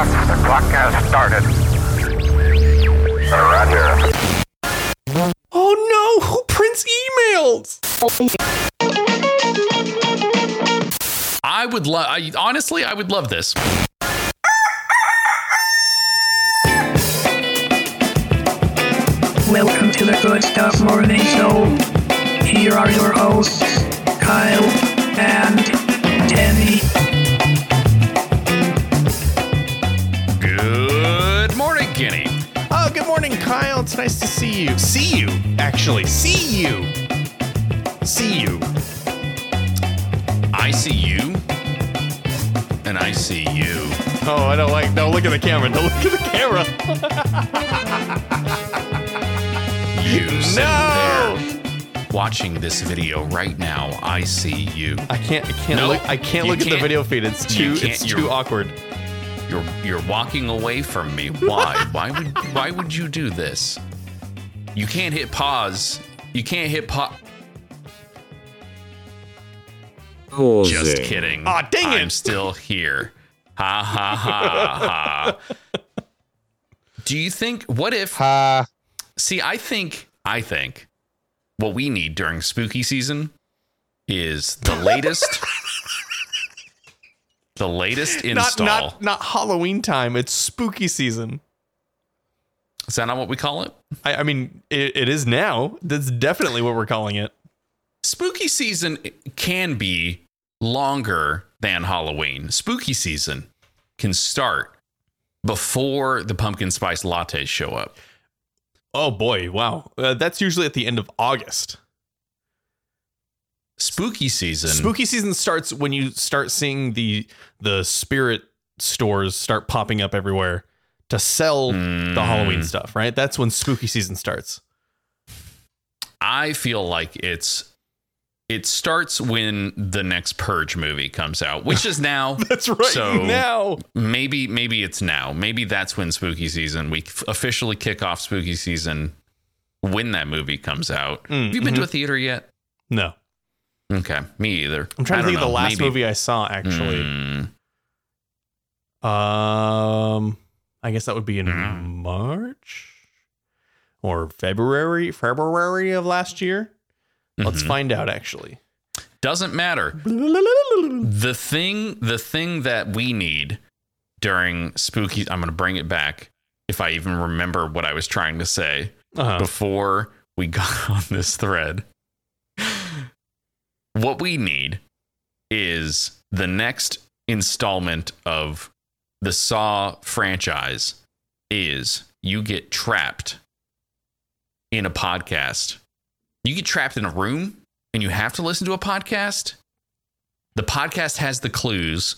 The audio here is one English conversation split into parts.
off. The clock has started. Roger. Oh no! Who prints emails? I would love. I honestly, I would love this. Welcome to the Good Stuff Morning Show. Here are your hosts, Kyle and Tammy. Good morning, Kyle. It's nice to see you. See you, actually. See you. See you. I see you, and I see you. Oh, I don't like. Don't look at the camera. Don't look at the camera. You sitting No! there watching this video right now. I see you. I can't. I can't No, look. I can't look at the video feed. It's too. It's too awkward. You're you're walking away from me. Why? why would why would you do this? You can't hit pause. You can't hit pause. Just kidding. Aw, dang it. I'm still here. Ha ha ha ha. Do you think what if Ha. See, I think I think what we need during spooky season is the latest the latest not install. not not Halloween time. It's spooky season. is that not what we call it? I, I mean, it, it is now. That's definitely what we're calling it. Spooky season can be longer than Halloween. Spooky season can start before the pumpkin spice lattes show up. Oh boy, wow. Uh, that's usually at the end of August. Spooky season. Spooky season starts when you start seeing the the spirit stores start popping up everywhere to sell Mm. the Halloween stuff, right? That's when spooky season starts. I feel like it's it starts when the next Purge movie comes out, which is now. That's right. So- now. maybe maybe it's now. Maybe that's when spooky season we officially kick off spooky season when that movie comes out. Mm, Have you been to a theater yet? No. Okay, me either. I'm trying to think of the last maybe- movie I saw actually. Mm, Um I guess that would be in Mm. March or February, February of last year. Let's mhm. find out actually. Doesn't matter. The thing the thing that we need during spooky I'm going to bring it back if I even remember what I was trying to say. Uh-huh. before we got on this thread. What we need is the next installment of the Saw franchise is you get trapped in a podcast. You get trapped in a room and you have to listen to a podcast. The podcast has the clues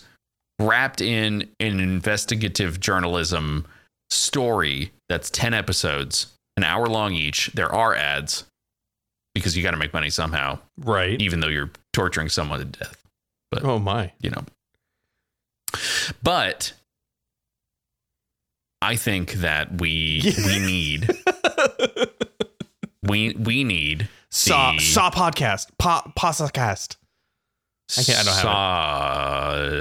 wrapped in an investigative journalism story that's 10 episodes, an hour long each. There are ads because you got to make money somehow, Right. even though you're torturing someone to death, But Oh my. you know. But I think that we we need we we need Saw The- Saw podcast. Pa, podcast. I can't- I don't have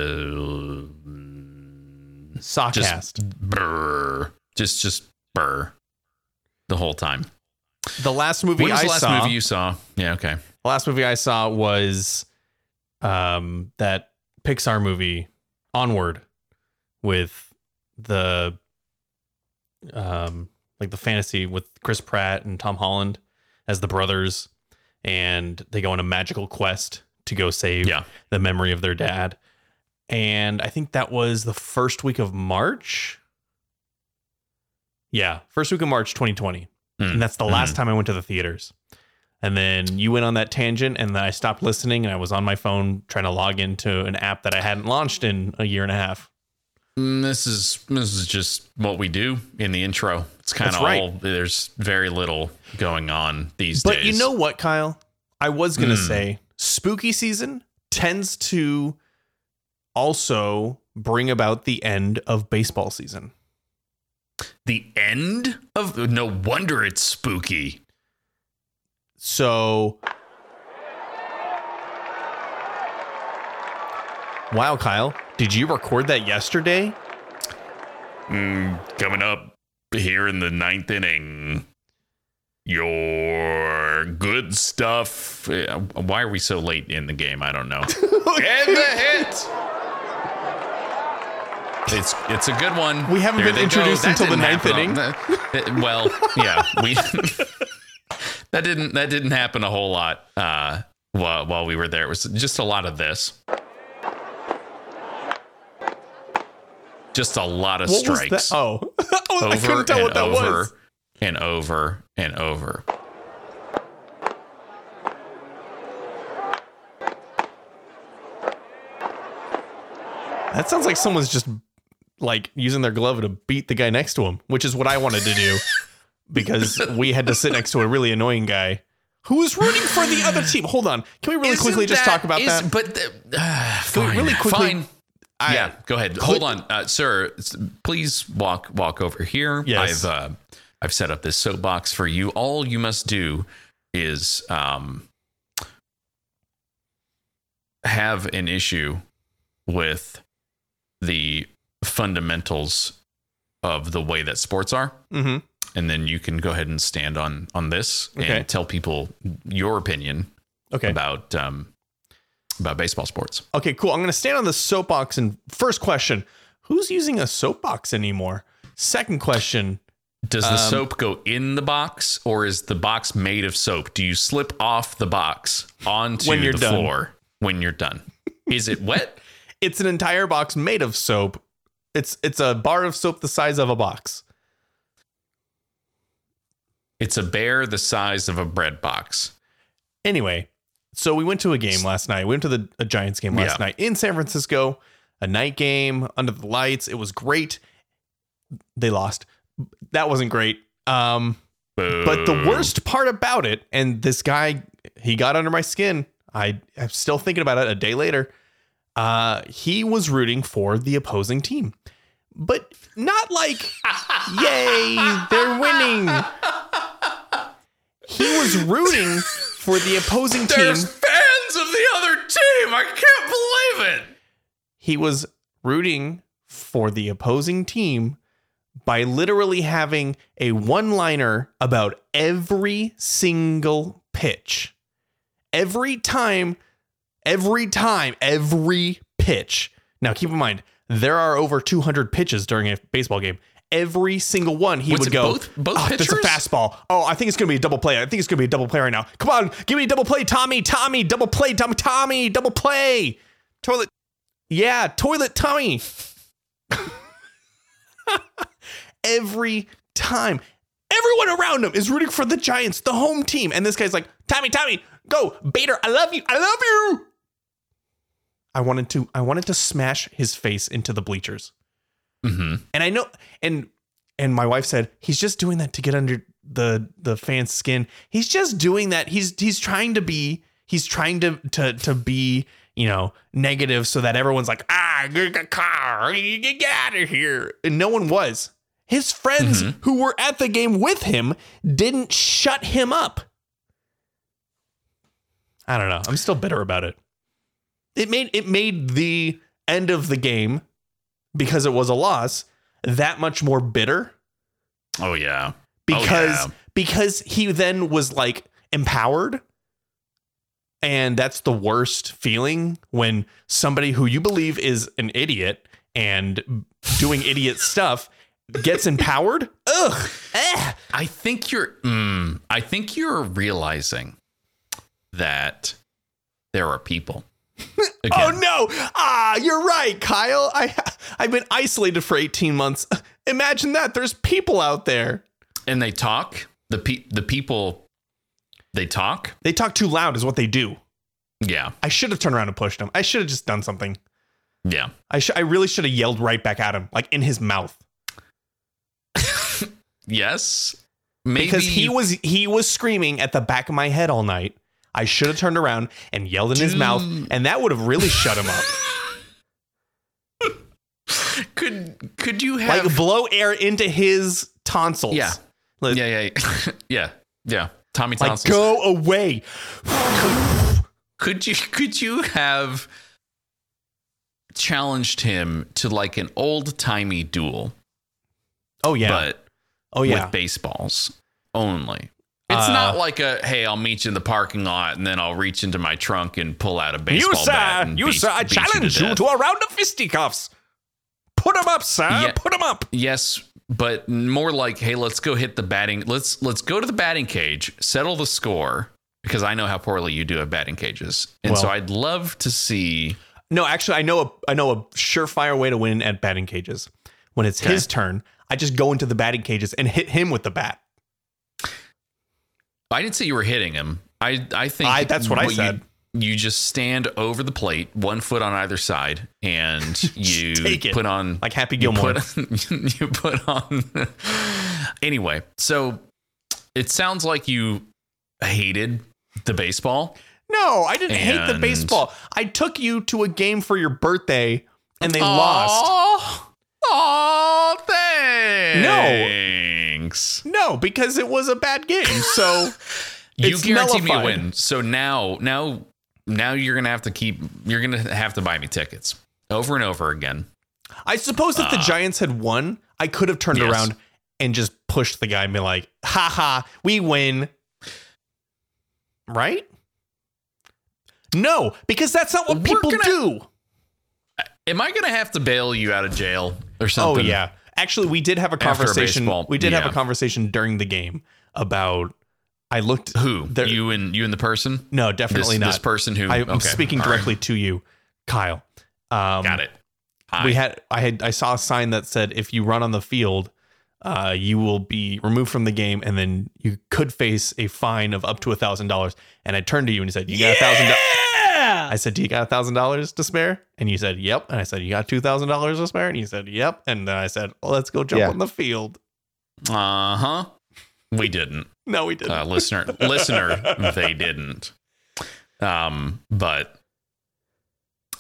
it. Sawcast. Just brr. Just just brr. The whole time. The last movie When was I the last saw. movie you saw? Yeah, okay. the last movie I saw was um that Pixar movie Onward with the um like the fantasy with Chris Pratt and Tom Holland as the brothers and they go on a magical quest to go save Yeah. the memory of their dad. And I think that was the first week of March. Yeah, first week of March 2020. Mm. And that's the last time I went to the theaters. And then you went on that tangent, and then I stopped listening, and I was on my phone trying to log into an app that I hadn't launched in a year and a half. Mm, This is this is just what we do in the intro. It's kind of right. all there's very little going on these But days. But you know what, Kyle? I was going to Hmm. say spooky season tends to also bring about the end of baseball season. The end of no wonder it's spooky. So, wow, Kyle, did you record that yesterday? Mm, coming up here in the ninth inning, your good stuff. Uh, Why are we so late in the game? I don't know. and the hit. It's it's a good one. We haven't There been introduced until the ninth inning. on- well, yeah, we that didn't that didn't happen a whole lot uh, while while we were there. It was just a lot of this. Just a lot of What was strikes that? Oh, I over couldn't tell what that over was. and over and over. That sounds like someone's just like using their glove to beat the guy next to him, which is what I wanted to do because we had to sit next to a really annoying guy who was rooting for the other team. Hold on. Can we really Isn't quickly just talk about is- that? But the, uh, fine, really quickly- fine. I- yeah, go ahead. Hold on, uh, sir. Please walk walk over here. Yes. I've uh, I've set up this soapbox for you. All you must do is um, have an issue with the fundamentals of the way that sports are hmm and then you can go ahead and stand on on this Okay. and tell people your opinion Okay. about um about baseball sports. Okay, cool. I'm going to stand on the soapbox. And first question Who's using a soapbox anymore? Second question Does the Um, soap go in the box or is the box made of soap? Do you slip off the box onto When you're the done. floor when you're done? Is it wet? it's an entire box made of soap. It's it's a bar of soap the size of a box. it's a bear the size of a bread box. Anyway, so we went to a game last night. We went to the a Giants game last Yeah. night in San Francisco, a night game under the lights. It was great. They lost. That wasn't great. Um, but the worst part about it, and this guy, he got under my skin. I, I am still thinking about it a day later. Uh, he was rooting for the opposing team, but not like, yay, they're winning. He was rooting for the opposing team. There's fans of the other team. I can't believe it. He was rooting for the opposing team by literally having a one liner about every single pitch. Every time, every time, every pitch. Now, keep in mind, there are over 200 pitches during a baseball game. Every single one, he Was would go. both- both "Oh, That's a fastball. Oh, I think it's gonna be a double play. I think it's gonna be a double play right now. Come on, give me a double play, Tommy. Tommy, double play, Tommy. Tommy, double play. Toilet. Yeah, toilet Tommy. Every time, everyone around him is rooting for the Giants, the home team, and this guy's like, Tommy, Tommy, go, Bader. I love you. I love you. I wanted to. I wanted to smash his face into the bleachers. hmm And I know, and and my wife said he's just doing that to get under the the fan's skin. He's just doing that. He's he's trying to be he's trying to to to be you know negative so that everyone's like ah get a car get out of here. And no one was. His friends who were at the game with him didn't shut him up. I don't know. I'm still bitter about it. It made it made the end of the game because it was a loss that much more bitter Oh yeah. because yeah. because he then was like empowered and that's the worst feeling when somebody who you believe is an idiot and doing idiot stuff gets empowered ugh eh. I think you're. Mm, I think you're realizing that there are people. Again, oh no. Ah you're right kyle. I i've been isolated for 18 months. Imagine that. There's people out there. And they talk. The pe- the people, they talk. they talk too loud is what they do. Yeah, i should have turned around and pushed him i should have just done something. Yeah. I sh- I really should have yelled right back at him, like in his mouth, Yes, maybe because he was he was screaming at the back of my head all night. I should have turned around and yelled in his mouth, and that would have really shut him up. Could could you have? Like blow air into his tonsils. Yeah. Like, yeah, yeah, yeah, yeah. Tommy like go away. could you could you have challenged him to like an old timey duel Oh yeah. but oh yeah. with baseballs only. It's Uh, not like a hey, I'll meet you in the parking lot and then I'll reach into my trunk and pull out a baseball bat. and you, beat- beat to, a round of fisticuffs. Put them up, sir. Yeah. Put them up. Yes, but more like, hey, let's go hit the batting. Let's let's go to the batting cage, settle the score because I know how poorly you do at batting cages, and so I'd love to see. No, actually, I know a I know a surefire way to win at batting cages. When it's his turn, I just go into the batting cages and hit him with the bat. I didn't say you were hitting him. I I think I- that's what I said. You, just stand over the plate, one foot on either side, and you put on Like Happy you Gilmore. put, you put on. anyway, so it sounds like you hated the baseball. No, I didn't hate the baseball. I took you to a game for your birthday and they lost. Oh, oh, thanks. No, because it was a bad game. So you guaranteed me a win. So now, now, now you're gonna have to keep. You're gonna have to buy me tickets over and over again. I suppose if the uh, Giants had won, I could have turned. Yes. around and just pushed the guy and be like, ha ha, we win. Right? No, because that's not what We're people gonna- do. Am I gonna have to bail you out of jail or something? Oh something? yeah. Actually, we did have a conversation. we did have a conversation during the game about I looked Who? There- you and you and the person? No, This, definitely not. this person who I'm okay, speaking all right. directly to you, Kyle. Um, Got it. We I- had I had I saw a sign that said if you run on the field, uh, you will be removed from the game, and then you could face a fine of up to a thousand dollars. And I turned to you and you said, "You got a thousand dollars." I said, "Do you got a thousand dollars to spare?" And you said, "Yep." And I said, "You got two thousand dollars to spare?" And you said, "Yep." And then I said, well, "Let's go jump Yeah. on the field." Uh huh. We didn't. No, we didn't. uh, listener listener they didn't um but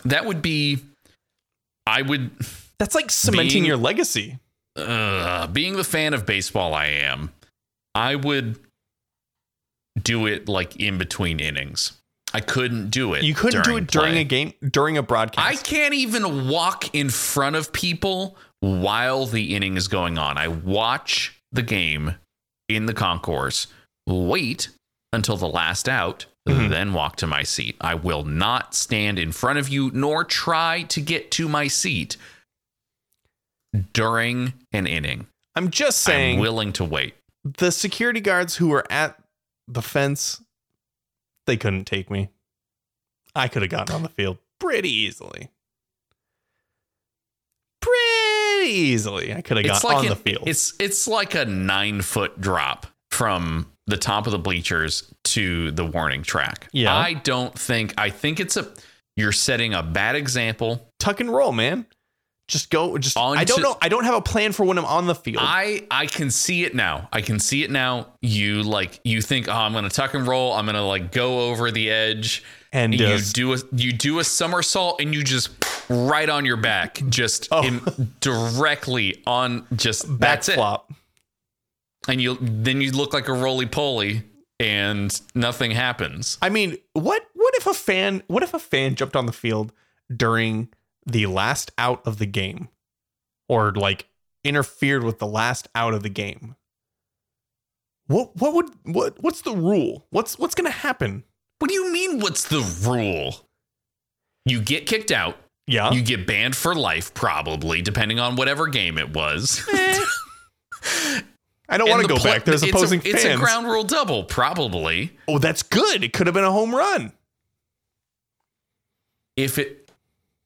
that would be i would That's like cementing being- your legacy. uh, being the fan of baseball i am i would do it like in between innings i couldn't do it You couldn't do it during play. a game, during a broadcast. I can't even walk in front of people while the inning is going on. I watch the game in the concourse, wait until the last out, Mhm. then walk to my seat. I will not stand in front of you nor try to get to my seat during an inning. I'm just saying. I'm willing to wait. the security guards who were at the fence, they couldn't take me. I could have gotten on the field pretty easily. Pretty easily. I could have gotten like on an- the field. It's it's like a nine foot drop from the top of the bleachers to the warning track. Yeah. I don't think I think it's a you're setting a bad example. Tuck and roll, man. Just go. Just On I don't know. I don't have a plan for when I'm on the field. I I can see it now. I can see it now. You like you think, oh, I'm gonna tuck and roll. I'm gonna like go over the edge. and you just, do a you do a somersault and you just right on your back, just Oh. in, directly on just that's it. backflop. and you then you look like a roly poly and nothing happens I mean, what what if a fan what if a fan jumped on the field during the last out of the game or like interfered with the last out of the game? What what would what what's the rule? What's what's going to happen? what do you mean what's the rule you get kicked out Yeah. you get banned for life probably depending on whatever game it was eh. I don't want to go pla- back. There's it's opposing a, it's fans. a ground rule double probably oh, that's good. It could have been a home run. if it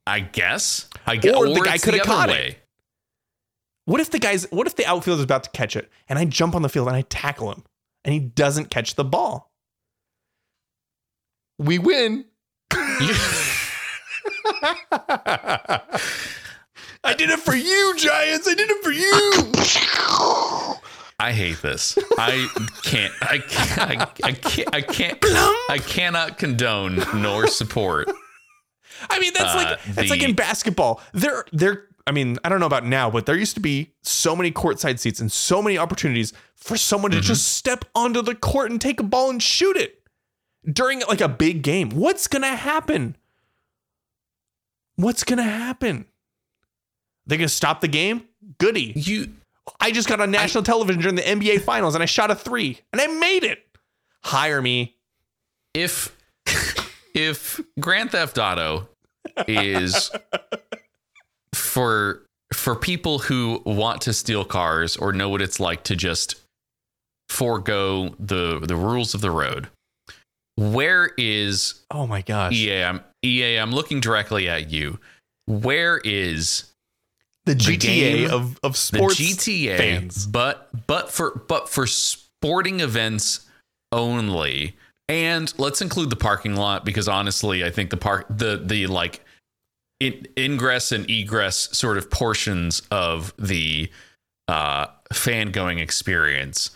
i guess i guess Or the guy coulda other caught it. What if the guys what if the outfielder is about to catch it and I jump on the field and I tackle him and he doesn't catch the ball? We win. I did it for you, Giants. I did it for you. I hate this. I can't. I can't. I, I can't. I can't. I cannot condone nor support. I mean, that's Uh, like that's like in basketball. There, there. I mean, I don't know about now, but there used to be so many courtside seats and so many opportunities for someone to just step onto the court and take a ball and shoot it during like a big game. What's gonna happen? What's gonna happen? They gonna stop the game? Goody. You I just got on national television during the NBA finals and I shot a three and I made it. Hire me. if if Grand Theft Auto is for for people who want to steal cars or know what it's like to just forego the the rules of the road, where is Oh my gosh. EA? I'm EA. I'm looking directly at you. Where is The GTA game- of, of the sports GTA? fans. But but for but for sporting events only, and let's include the parking lot because honestly, I think the park the the like in, ingress and egress sort of portions of the uh, fan going experience.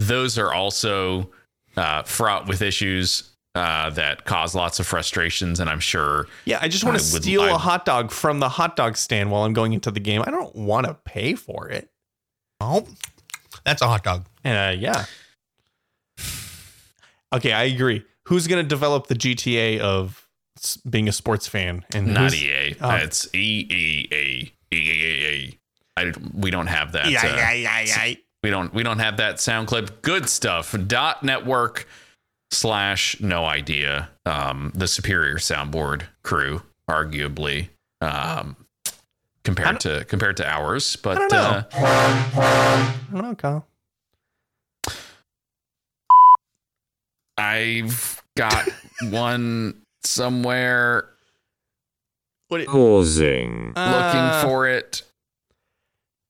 Those are also uh, fraught with issues uh, that cause lots of frustrations, and I'm sure Yeah, I just want to steal a I- hot dog from the hot dog stand while I'm going into the game. I don't want to pay for it. Oh, that's a hot dog. Uh, yeah. Okay, I agree. Who's going to develop the GTA of being a sports fan? And not who's- EA. oh. It's E E A E E A. I we don't have that. Yeah, uh, yeah, yeah, yeah. We don't we don't have that sound clip. Good stuff. Dot network slash no idea. Um, the superior soundboard crew, arguably, um, compared to compared to ours. But I don't know. uh, I don't know, Kyle. I've got one somewhere What? It, Pausing. Uh, looking for it.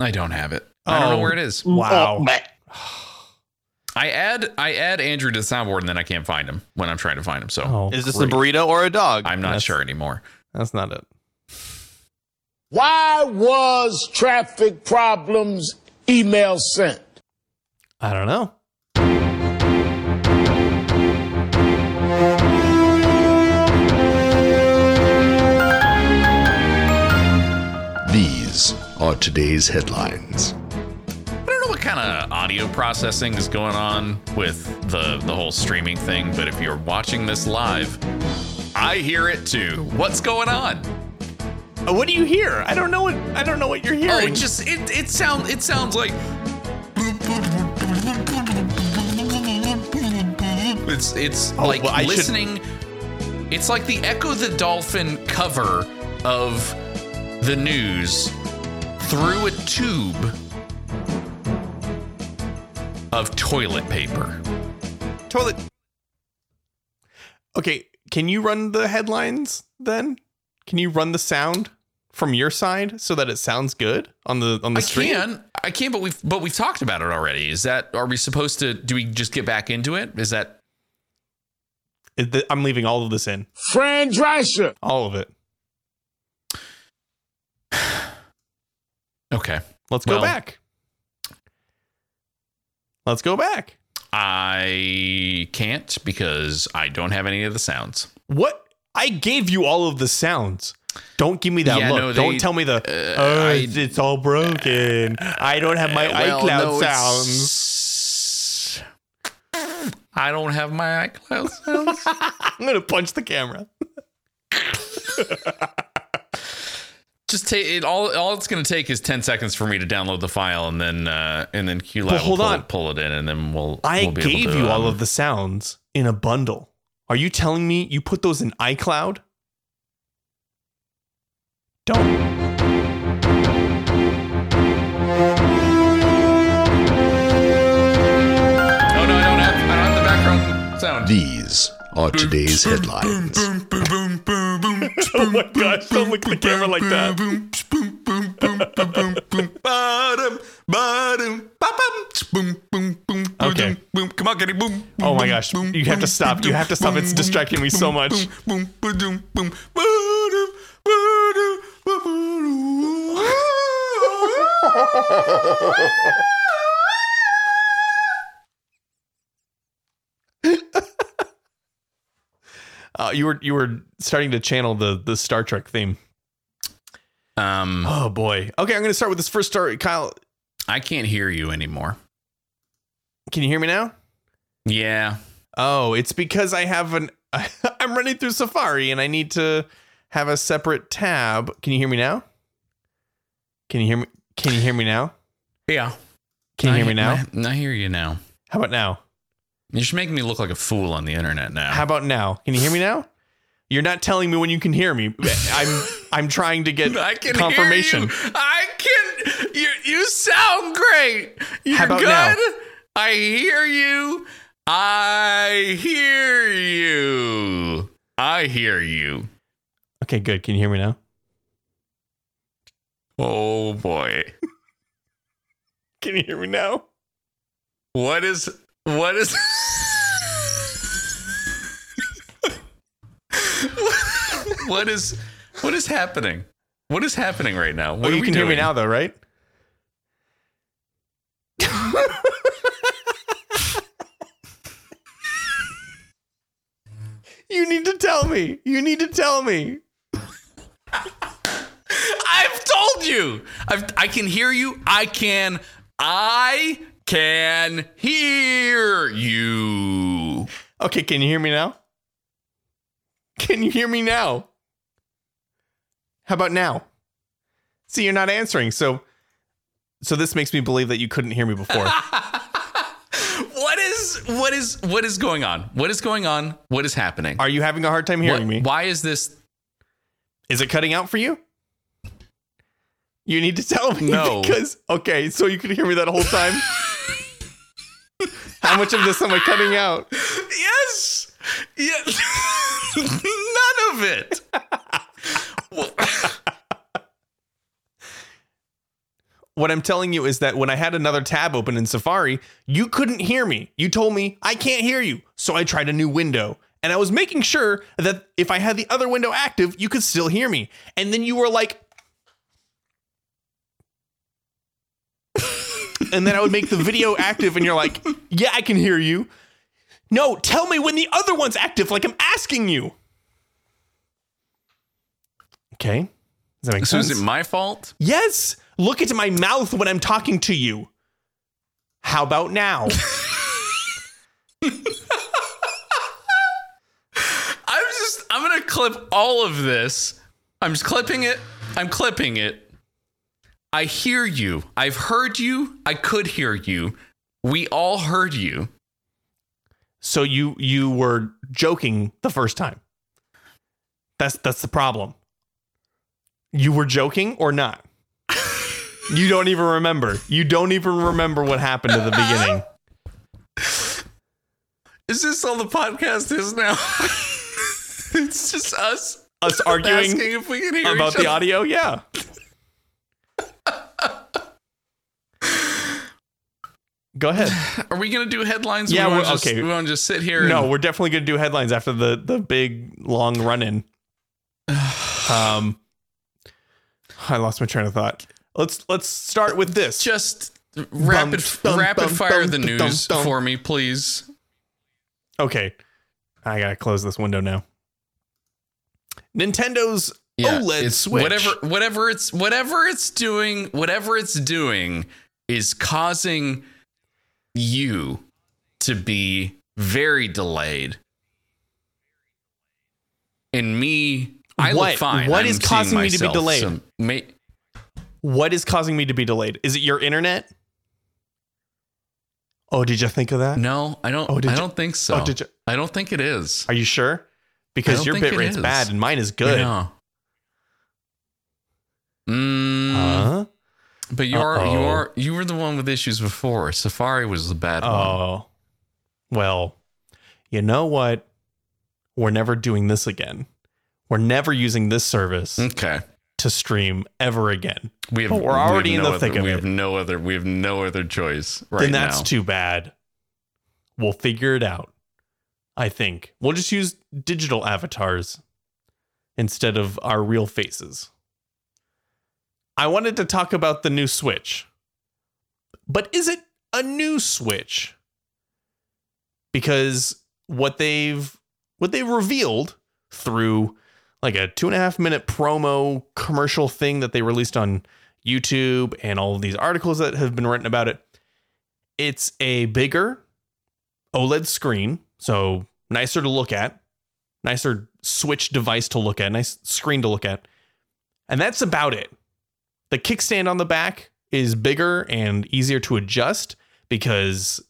I don't have it. I don't Oh. know where it is. Wow. I add I add Andrew to the soundboard and then I can't find him when I'm trying to find him. So Oh, Is this great. a burrito or a dog? I'm not That's- sure anymore. That's not it. Why was traffic problems email sent? I don't know. Are today's headlines. I don't know what kind of audio processing is going on with the the whole streaming thing, but if you're watching this live, I hear it too. What's going on? Uh, What do you hear? I don't know what I don't know what you're Oh, hearing. it just it it sound it sounds like it's it's Oh, like well, I should- listening. It's like the Ecco the Dolphin cover of the news through a tube of toilet paper. toilet. Okay, can you run the headlines then? Can you run the sound from your side so that it sounds good on the on the screen? I stream? can, I can, but we've but we've talked about it already. Is that are we supposed to? Do we just get back into it? Is that? I'm leaving all of this in. Fran Drescher. All of it. Okay? Let's go Well- back. Let's go back. I can't because I don't have any of the sounds. What? I gave you all of the sounds. Don't give me that Yeah, look. no, they- don't tell me the uh, oh, I- it's, all broken. I don't have my Well, iCloud no, sounds. I don't have my iCloud sounds. I'm gonna punch the camera. Just take it. All all it's going to take is ten seconds for me to download the file, and then uh, and then QLab But will hold pull, on. pull it in, and then we'll. I we'll be able gave to, you all um, of the sounds in a bundle. Are you telling me you put those in iCloud? Don't. Oh no, I don't have. I don't have the background sound. These are today's headlines. Oh my gosh! Don't look at the camera like that. Okay. Boom! Come on, Kenny. Boom. Oh my gosh! You have to stop. You have to stop. It's distracting me so much. Uh, you were you were starting to channel the the Star Trek theme. Um, Oh boy. Okay, I'm going to start with this first story. Kyle, I can't hear you anymore. can you hear me now? Yeah. Oh, it's because I have an I'm running through Safari and I need to have a separate tab. Can you hear me now? Can you hear me? Can you hear me now? Yeah. Can you I- hear me now? I, I hear you now. How about now? You're just making me look like a fool on the internet now. How about now? Can you hear me now? You're not telling me when you can hear me. I'm I'm trying to get I can confirmation. Hear you. I can. You you sound great. You're How about good. now? I hear you. I hear you. I hear you. Okay, good. Can you hear me now? Oh boy. Can you hear me now? What is what is What is what is happening? What is happening right now? What oh, are you we can hear me now, though, right? you need to tell me. You need to tell me. I've told you. I've, I can hear you. I can. I can hear you. Okay, can you hear me now? Can you hear me now? How about now? See, you're not answering. So so this makes me believe that you couldn't hear me before. What is what is what is going on? What is going on? What is happening? Are you having a hard time What- hearing me? Why is this? Is it cutting out for you? You need to tell me No. because okay, so you could hear me that whole time. How much of this am I cutting out? Yes. Yes. None of it. What I'm telling you is that when I had another tab open in Safari, you couldn't hear me. You told me I can't hear you. So I tried a new window. And I was making sure that if I had the other window active, you could still hear me. And then you were like And then I would make the video active and you're like, "Yeah, I can hear you." No, tell me when the other one's active like I'm asking you. Okay? Does that make So sense? is it my fault? Yes. Look into my mouth when I'm talking to you. How about now? I'm just I'm gonna clip all of this. I'm just clipping it. I'm clipping it. I hear you. I've heard you. I could hear you. We all heard you. so you you were joking the first time. That's that's the problem. You were joking or not? you don't even remember. You don't even remember what happened at the beginning. Is this all the podcast is now? it's just us Us arguing if we can hear about the audio, yeah. Go ahead. Are we gonna do headlines? Yeah, we we're- just, okay. We want to just sit here. No, and, we're definitely going to do headlines after the the big long run in. Um, I lost my train of thought. Let's let's start with this. just rapid bum, rapid bum, fire bum, the news for me, please. Okay, I gotta close this window now. Nintendo's Yeah, OLED Switch. whatever whatever it's whatever it's doing, whatever it's doing is causing you to be very delayed. And me, I What? look fine. What I'm is causing me to be delayed? some- may- What is causing me to be delayed? Is it your internet? Oh, did you think of that? no, I don't. Oh, did I you- don't think so. Oh, did you? I don't think it is. Are you sure? Because your think bit it rate's is. bad and mine is good. Yeah. Mm, Huh? But you are you are you were the one with issues before. Safari was the bad one. Oh, well, you know what? We're never doing this again. We're never using this service Okay. to stream ever again. We have But we're we already in no the thick other, of we it. have no other we have no other choice right then that's now. too bad. We'll figure it out. I think we'll just use digital avatars instead of our real faces. I wanted to talk about the new Switch. But is it a new Switch? Because what they've what they've revealed through like a two and a half minute promo commercial thing that they released on YouTube and all of these articles that have been written about it. It's a bigger OLED screen, so nicer to look at, nicer Switch device to look at, nice screen to look at. And that's about it. The kickstand on the back is bigger and easier to adjust because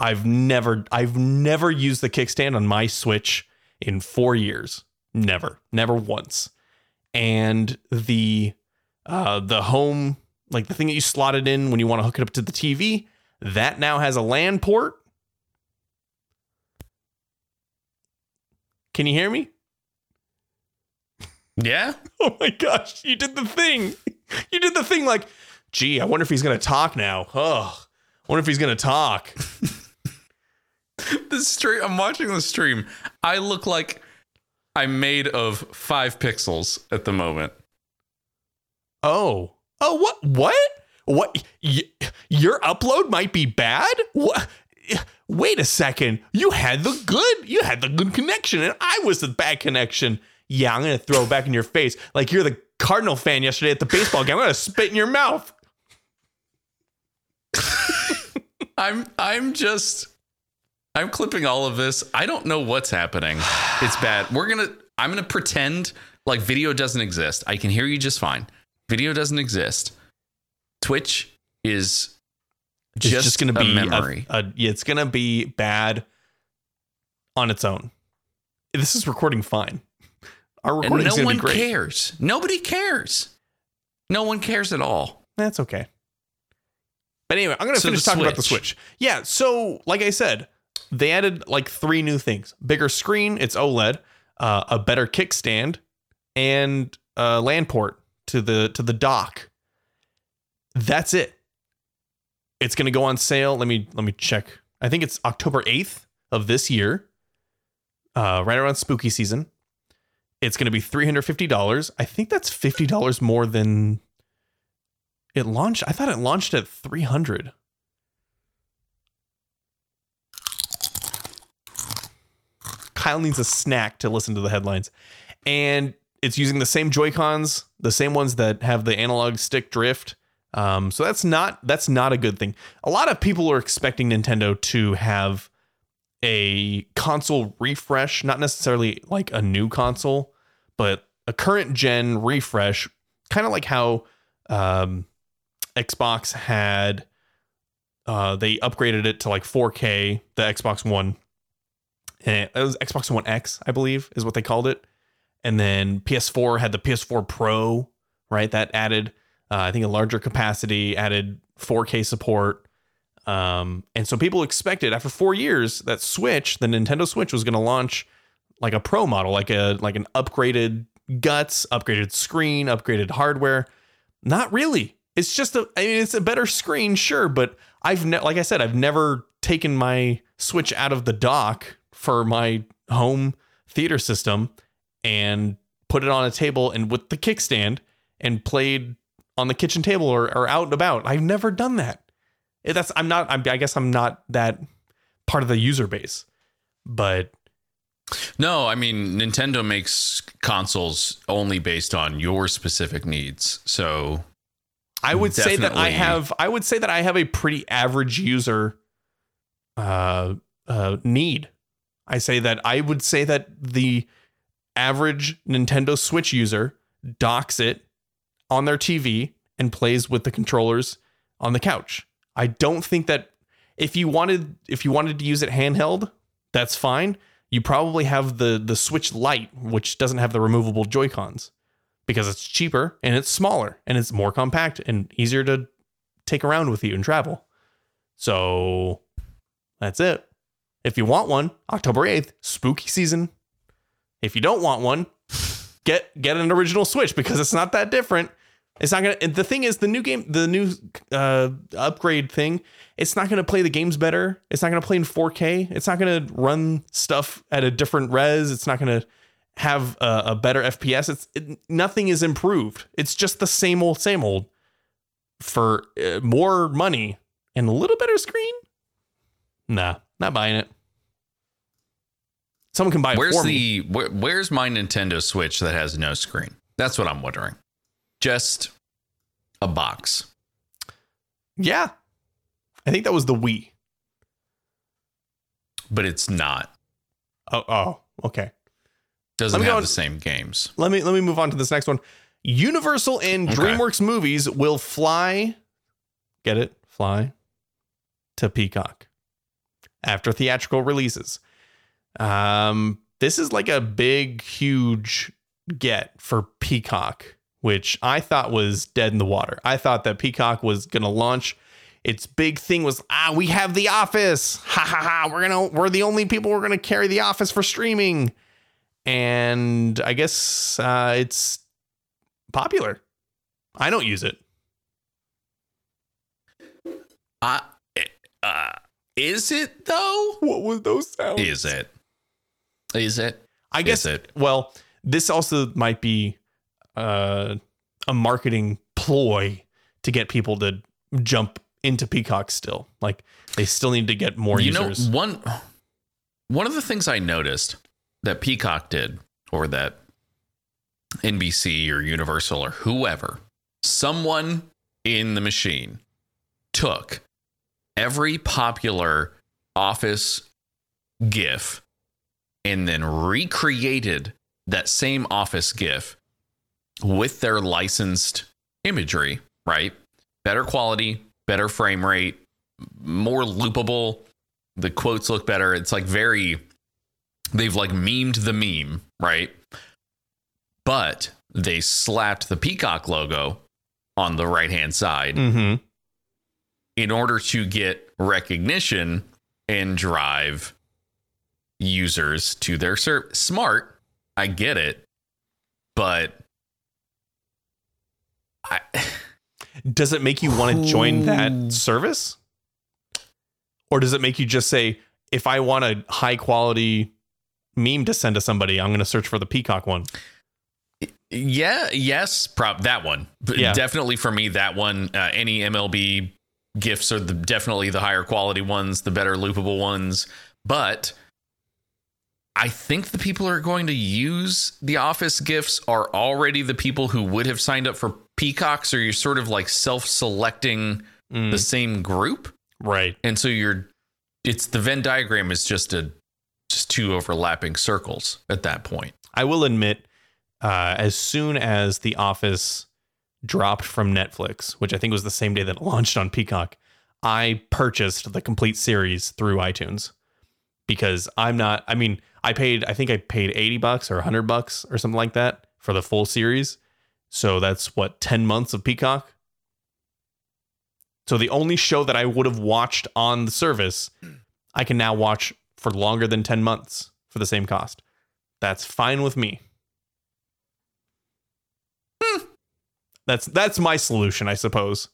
I've never I've never used the kickstand on my Switch in 4 years. Never. Never once. And the uh the home like the thing that you slot it in when you want to hook it up to the TV, that now has a LAN port. Can you hear me? Yeah. Oh my gosh, you did the thing. You did the thing like, gee, I wonder if he's going to talk now. Oh, I wonder if he's going to talk. The stream. I'm watching the stream. I look like I'm made of five pixels at the moment. Oh. Oh, what? What? What? Y- your upload might be bad? What? Wait a second. You had the good. You had the good connection, and I was the bad connection. Yeah, I'm gonna throw it back in your face like you're the Cardinal fan yesterday at the baseball game. I'm gonna spit in your mouth. I'm I'm just I'm clipping all of this. I don't know what's happening. It's bad. We're gonna I'm gonna pretend like video doesn't exist. I can hear you just fine. Video doesn't exist. Twitch is It's just, just gonna a be a- memory. a- it's gonna be bad on its own. This is recording fine. Our and no one cares. Nobody cares. No one cares at all. That's okay. But anyway, I'm going to So finish talking about the Switch. Switch. Yeah. So, like I said, they added like three new things bigger screen, it's OLED, uh, a better kickstand, and a LAN port to the to the dock. That's it. It's going to go on sale. Let me let me check. I think it's October 8th of this year. Uh, right around spooky season. It's going to be $350. I think that's $50 more than it launched. I thought it launched at 300. Kyle needs a snack to listen to the headlines. And it's using the same Joy-Cons, the same ones that have the analog stick drift. Um, so that's not that's not a good thing. A lot of people are expecting Nintendo to have a console refresh, not necessarily like a new console, but a current gen refresh, kind of like how um, Xbox had uh, they upgraded it to like 4K, the Xbox One. And it was Xbox One X, I believe, is what they called it. And then PS4 had the PS4 Pro, right? That added, uh, I think, a larger capacity, added 4K support. Um, and so people expected after four years that Switch, the Nintendo Switch, was going to launch like a pro model, like a like an upgraded guts, upgraded screen, upgraded hardware. Not really. It's just a. I mean, it's a better screen, sure, but I've ne- like I said, I've never taken my Switch out of the dock for my home theater system and put it on a table and with the kickstand and played on the kitchen table or, or out and about. I've never done that. That's I'm not. I'm, I guess I'm not that part of the user base, but No, I mean Nintendo makes consoles only based on your specific needs. So I would say that I have I would say that I have a pretty average user uh uh need. I say that I would say that the average Nintendo Switch user docks it on their TV and plays with the controllers on the couch. I don't think that if you wanted if you wanted to use it handheld, that's fine. You probably have the the Switch Lite, which doesn't have the removable Joy-Cons because it's cheaper and it's smaller and it's more compact and easier to take around with you and travel. So that's it. If you want one, October 8th, spooky season. If you don't want one, get get an original Switch because it's not that different. It's not gonna. The thing is, the new game, the new uh, upgrade thing, it's not gonna play the games better. It's not gonna play in 4K. It's not gonna run stuff at a different res. It's not gonna have a, a better FPS. It's it, nothing is improved. It's just the same old, same old for uh, more money and a little better screen. Nah, not buying it. Someone can buy it where's the where, where's my Nintendo Switch that has no screen? That's what I'm wondering. Just a box. Yeah, I think that was the Wii. But it's not. Oh, oh, okay. Doesn't have go the same games. Let me let me move on to this next one. Universal and Okay. DreamWorks movies will fly get it, fly to Peacock after theatrical releases. Um, this is like a big, huge get for Peacock, which I thought was dead in the water. I thought that Peacock was going to launch. Its big thing was ah, we have The Office. Ha ha ha! We're gonna we're the only people we're gonna carry The Office for streaming, and I guess uh, it's popular. I don't use it. Uh, uh, is it though? What was those sounds? Is it? Is it? I guess Is it? Well, this also might be uh, a marketing ploy to get people to jump into Peacock. Still, like they still need to get more you users. know, one one of the things I noticed that Peacock did, or that NBC or Universal or whoever, someone in the machine took every popular Office GIF and then recreated that same Office GIF with their licensed imagery, right? Better quality, better frame rate, more loopable. The quotes look better. It's like very, they've like memed the meme, right? But they slapped the Peacock logo on the right hand side mm-hmm. in order to get recognition and drive users to their service. Smart, I get it, but I Does it make you want to join that service, or does it make you just say, if I want a high quality meme to send to somebody, I'm going to search for the Peacock one? yeah, yes, prop that one. Yeah. Definitely for me, that one. Uh, any MLB gifts are the, definitely the higher quality ones, the better loopable ones. But I think the people who are going to use the Office gifts are already the people who would have signed up for Peacock. So you're sort of like self-selecting the same group, Right. and so you're. It's the Venn diagram is just a just two overlapping circles at that point. I will admit, uh, as soon as The Office dropped from Netflix, which I think was the same day that it launched on Peacock, I purchased the complete series through iTunes because I'm not. I mean, I paid. I think I paid eighty bucks or hundred bucks or something like that for the full series. So that's what ten months of Peacock. So the only show that I would have watched on the service, I can now watch for longer than ten months for the same cost. That's fine with me. Hmm. That's that's my solution, I suppose.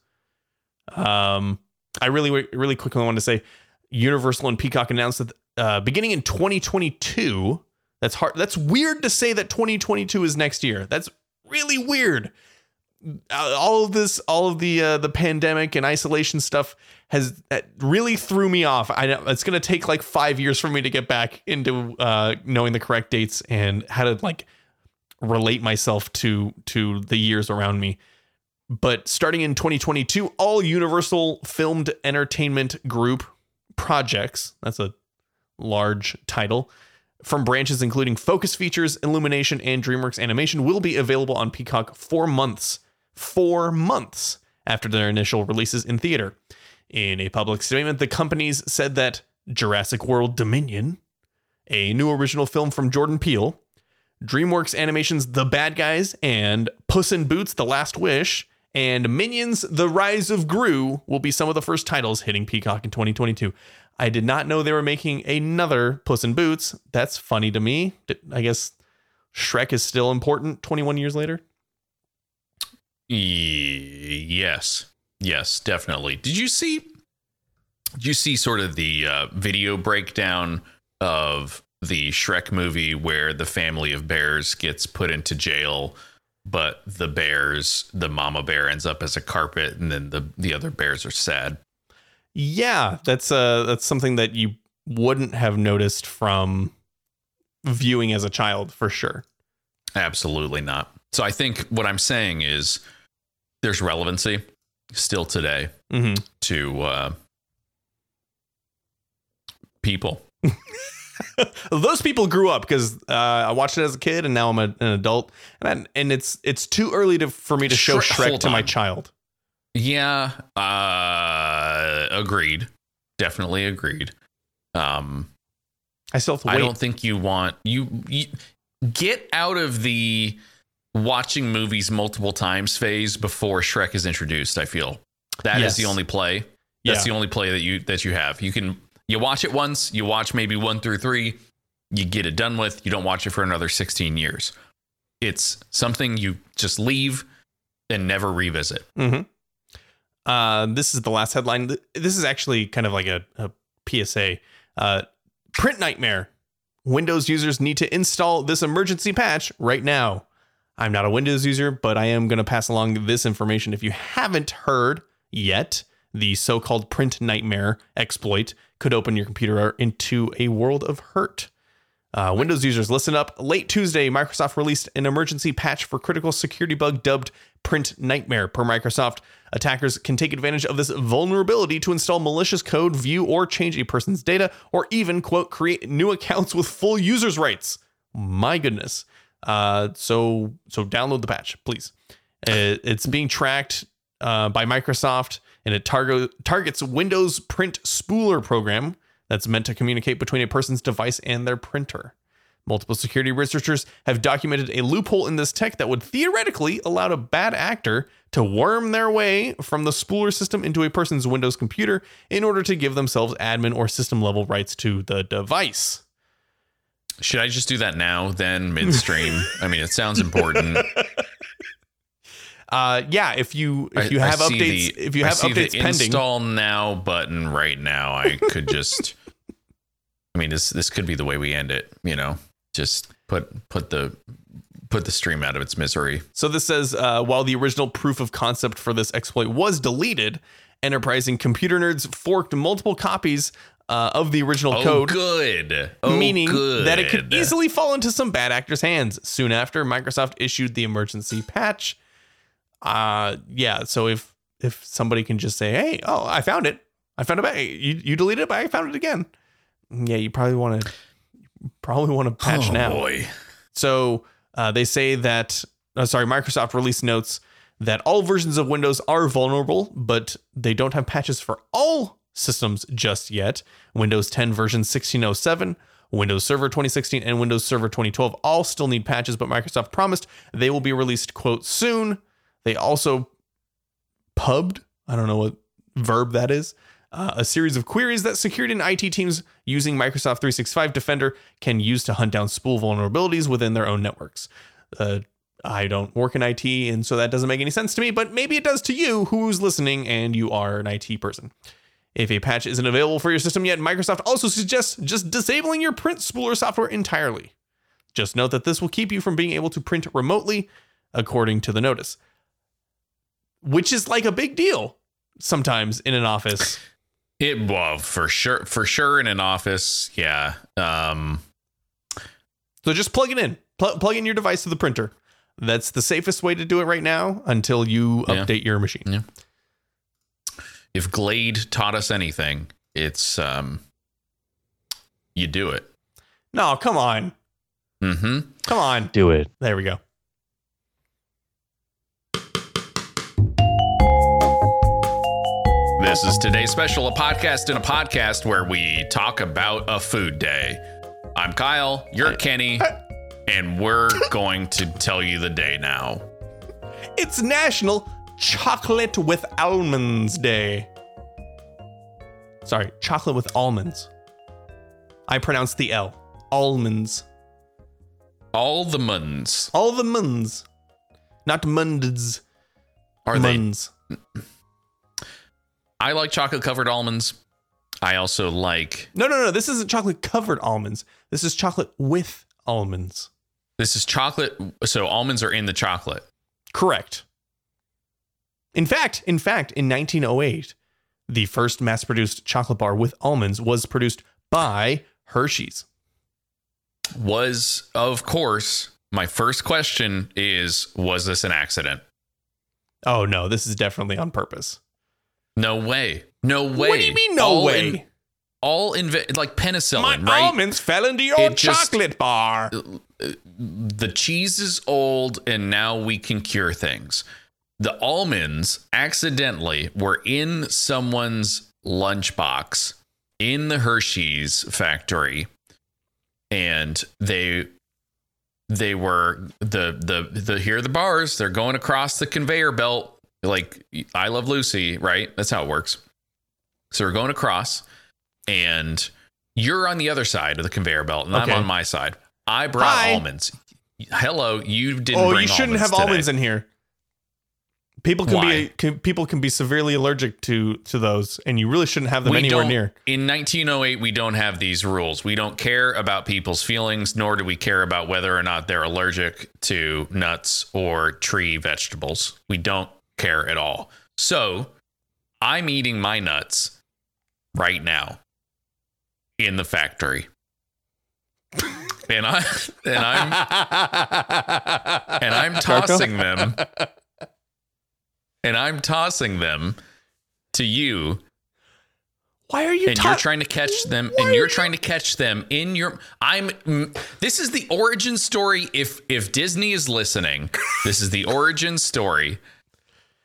Um, I really really quickly want to say, Universal and Peacock announced that uh, beginning in 2022. That's hard. That's weird to say that 2022 is next year. That's really weird. Uh, all of this, all of the uh, the pandemic and isolation stuff has that really threw me off. I know it's gonna take like five years for me to get back into uh, knowing the correct dates and how to like relate myself to to the years around me. But starting in 2022, all Universal Filmed Entertainment Group projects, that's a large title, from branches including Focus Features, Illumination, and DreamWorks Animation will be available on Peacock four months, four months after their initial releases in theater. In a public statement, the companies said that Jurassic World Dominion, a new original film from Jordan Peele, DreamWorks Animation's The Bad Guys, and Puss in Boots: The Last Wish, and Minions: The Rise of Gru will be some of the first titles hitting Peacock in 2022. I did not know they were making another Puss in Boots. That's funny to me. I guess Shrek is still important 21 years later. Yes, yes, definitely. Did you see? Did you see sort of the uh, video breakdown of the Shrek movie where the family of bears gets put into jail, but the bears, the mama bear ends up as a carpet, and then the the other bears are sad. Yeah, that's uh that's something that you wouldn't have noticed from viewing as a child for sure. Absolutely not. So I think what I'm saying is there's relevancy still today hmm to uh, people. Those people grew up because uh, I watched it as a kid and now I'm a, an adult, and and it's it's too early to for me to show Shrek- to my child. Yeah, uh, agreed. Definitely agreed. Um, I still I don't think you want you, you get out of the watching movies multiple times phase before Shrek is introduced. I feel that is Yes. the only play. That's Yeah. the only play that you that you have. You can you watch it once. You watch maybe one through three. You get it done with. You don't watch it for another sixteen years. It's something you just leave and never revisit. hmm Uh, this is the last headline. This is actually kind of like a, a PSA. Uh, print nightmare. Windows users need to install this emergency patch right now. I'm not a Windows user, but I am going to pass along this information. If you haven't heard yet, the so called print nightmare exploit could open your computer into a world of hurt. Uh, Windows users, listen up. Late Tuesday, Microsoft released an emergency patch for critical security bug dubbed Print Nightmare. Per Microsoft, attackers can take advantage of this vulnerability to install malicious code, view or change a person's data, or even, quote, create new accounts with full users' rights. My goodness. Uh, so, so download the patch, please. Uh, it's being tracked uh, by Microsoft, and it target, targets Windows Print Spooler program that's meant to communicate between a person's device and their printer. Multiple security researchers have documented a loophole in this tech that would theoretically allow a bad actor to worm their way from the spooler system into a person's Windows computer in order to give themselves admin or system level rights to the device. Should I just do that now, then midstream? I mean, it sounds important. Uh, yeah, if you if you I have see updates, the- if you I have updates the pending, install now button right now, I could just. I mean, this this could be the way we end it. You know, just put put the put the stream out of its misery. So this says uh, while the original proof of concept for this exploit was deleted, enterprising computer nerds forked multiple copies uh, of the original Oh, code, good. Oh, meaning good. that it could easily fall into some bad actors' hands. Soon after, Microsoft issued the emergency patch. Uh, yeah. So if if somebody can just say, "Hey, oh, I found it. I found it back. You you deleted it, but I found it again." Yeah, you probably want to probably want to patch oh, now. boy. So uh, they say that, uh, sorry, Microsoft release notes that all versions of Windows are vulnerable, but they don't have patches for all systems just yet. Windows 10 version 1607, Windows Server 2016, and Windows Server 2012 all still need patches, but Microsoft promised they will be released, quote, soon. They also pubbed, I don't know what verb that is, uh, a series of queries that security and IT teams using Microsoft 365 Defender can use to hunt down spool vulnerabilities within their own networks. Uh, I don't work in IT, and so that doesn't make any sense to me, but maybe it does to you who's listening and you are an IT person. If a patch isn't available for your system yet, Microsoft also suggests just disabling your print spooler software entirely. Just note that this will keep you from being able to print remotely, according to the notice, which is like a big deal sometimes in an office. It well for sure for sure in an office. Yeah. Um. So just plug it in. Pl- plug in your device to the printer. That's the safest way to do it right now until you Yeah. update your machine. Yeah. If Glade taught us anything, it's um. You do it. No, come on. Mm-hmm. Come on. Do it. There we go. This is today's special, a podcast in a podcast where we talk about a food day. I'm Kyle, you're Kenny, and we're going to tell you the day now. It's National Chocolate with Almonds Day. Sorry, chocolate with almonds. I pronounce the L. Almonds. All the muns All the muns. Not munds. are they? I like chocolate covered almonds. I also like No, no, no. This isn't chocolate covered almonds. This is chocolate with almonds. this is chocolate. So almonds are in the chocolate. Correct. In fact, in fact, in 1908, the first mass-produced chocolate bar with almonds was produced by Hershey's. Was of course my first question is was this an accident? Oh no, this is definitely on purpose. No way. No way. What do you mean, no all way? In, all inve- like penicillin, My right? almonds fell into your It just- chocolate bar. Uh, the cheese is old and now we can cure things. the almonds accidentally were in someone's lunchbox in the Hershey's factory and they they were the the the here are the bars they're going across the conveyor belt like I love Lucy right that's how it works so we're going across and you're on the other side of the conveyor belt and Okay. I'm on my side I brought Hi. almonds hello you didn't Oh, bring you shouldn't have today. almonds in here. People can Why? be can, people can be severely allergic to to those, and you really shouldn't have them we anywhere near. In 1908, we don't have these rules. We don't care about people's feelings, nor do we care about whether or not they're allergic to nuts or tree vegetables. We don't care at all. So I'm eating my nuts right now in the factory. And I and I'm and I'm tossing them and I'm tossing them to you Why are you? and ta- you're trying to catch them Why and you're you- trying to catch them in your i'm this is the origin story if if disney is listening this is the origin story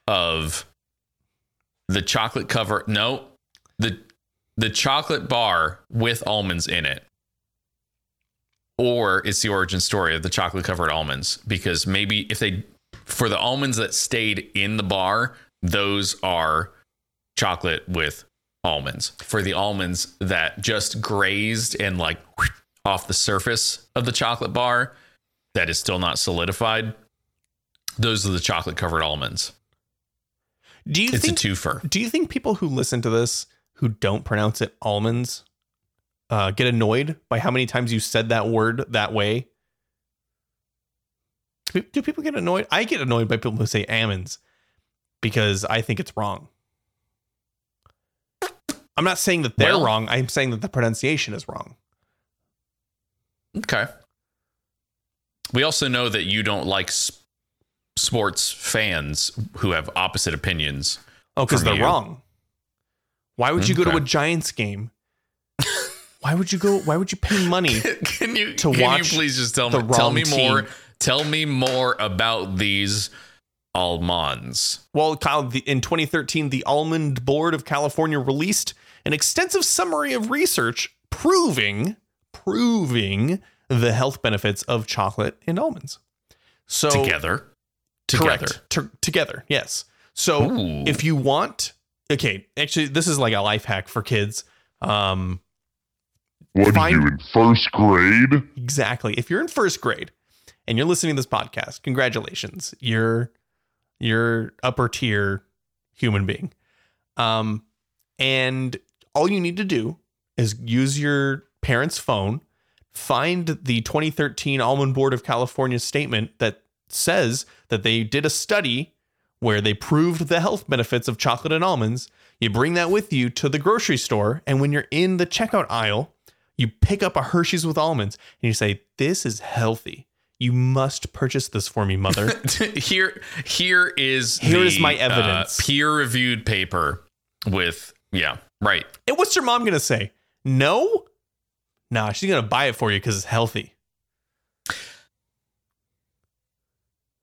of the chocolate cover no the the chocolate bar with almonds in it. Or it's the origin story of the chocolate covered almonds because maybe if they for the almonds that stayed in the bar those are chocolate with almonds. For the almonds that just grazed and like off the surface of the chocolate bar that is still not solidified those are the chocolate covered almonds Do you it's think? a twofer do you think people who listen to this who don't pronounce it almonds uh, get annoyed by how many times you said that word that way? Do, people get annoyed? I get annoyed by people who say almonds because I think it's wrong. I'm not saying that they're Well- wrong. I'm saying that the pronunciation is wrong. okay we also know that you don't like s- sports fans who have opposite opinions Oh, because they're you. wrong. Why would you go to a Giants game? why would you go? Why would you pay money? can you To can watch you please just tell me tell me more team. tell me more about these almonds Well, Kyle, the, in 2013, the Almond Board of California released an extensive summary of research proving proving the health benefits of chocolate and almonds. So together together T- together, yes. So Ooh. if you want, okay, actually, this is like a life hack for kids. Um, What are Find- you in first grade? Exactly. If you're in first grade and you're listening to this podcast, congratulations. You're you're upper tier human being. Um and all you need to do is use your parents' phone, find the 2013 Almond Board of California statement that says that they did a study where they proved the health benefits of chocolate and almonds. You bring that with you to the grocery store, and when you're in the checkout aisle, you pick up a Hershey's with almonds and you say, This is healthy. You must purchase this for me, mother. here here is Here the, is my uh, evidence. peer reviewed paper with yeah right and what's your mom going to say? No? Nah, she's going to buy it for you because it's healthy.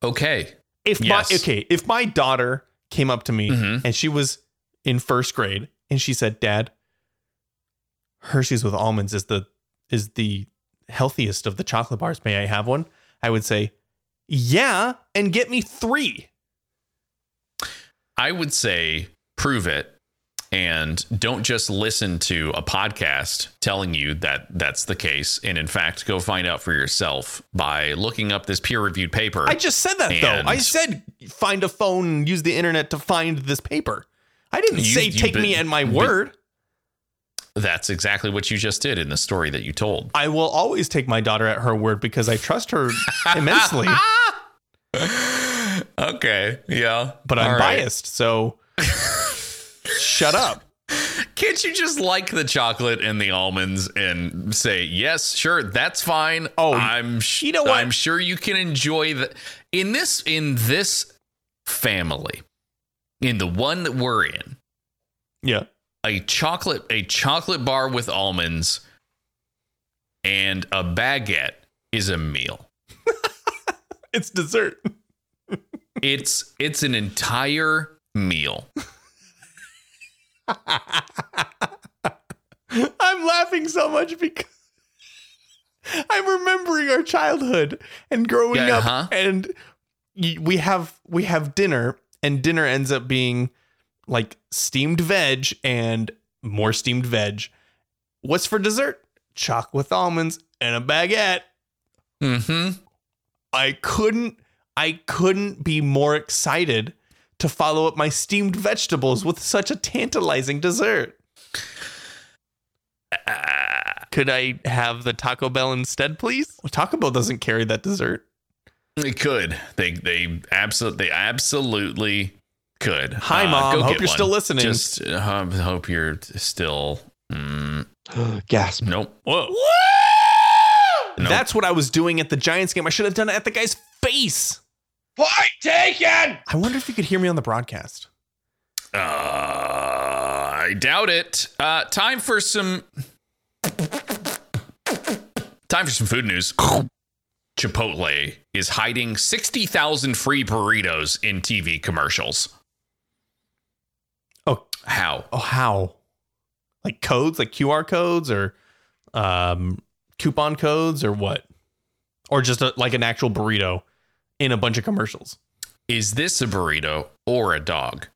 Okay If Yes. my okay, if my daughter came up to me Mhm. and she was in first grade and she said, "Dad, Hershey's with almonds is the is the healthiest of the chocolate bars. May I have one?" I would say, "Yeah, and get me 3." I would say prove it and don't just listen to a podcast telling you that that's the case and in fact go find out for yourself by looking up this peer reviewed paper I just said that though. I said find a phone and use the internet to find this paper. I didn't You- say you take been- me at my word. that's exactly what you just did in the story that you told I will always take my daughter at her word because I trust her immensely, okay yeah but I'm right. biased. So shut up. Can't you just like the chocolate and the almonds and say yes, sure, that's fine. Oh, I'm sh- you know what? I'm sure you can enjoy the in this in this family, in the one that we're in, Yeah. a chocolate a chocolate bar with almonds and a baguette is a meal. It's dessert. it's it's an entire meal. I'm laughing so much because I'm remembering our childhood and growing Yeah, up, huh? and we have we have dinner, and dinner ends up being like steamed veg and more steamed veg. What's for dessert? Chocolate with almonds and a baguette. Mm-hmm. I couldn't I couldn't be more excited to follow up my steamed vegetables with such a tantalizing dessert. Could I have the Taco Bell instead, please? Taco Bell doesn't carry that dessert. They could. They they absolutely they absolutely could. Hi, Uh, Mom. go Hope you're still one. listening. Just uh, hope you're still. Mm, Gasp. nope. Whoa. Nope. That's what I was doing at the Giants game. I should have done it at the guy's face. Point taken! I wonder if you could hear me on the broadcast. Uh, I doubt it. Uh, time for some. Time for some food news. Chipotle is hiding 60,000 free burritos in TV commercials. Oh, How? oh, how? Like codes, like QR codes, or um, coupon codes, or what? Or just a, like an actual burrito in a bunch of commercials. Is this a burrito or a dog?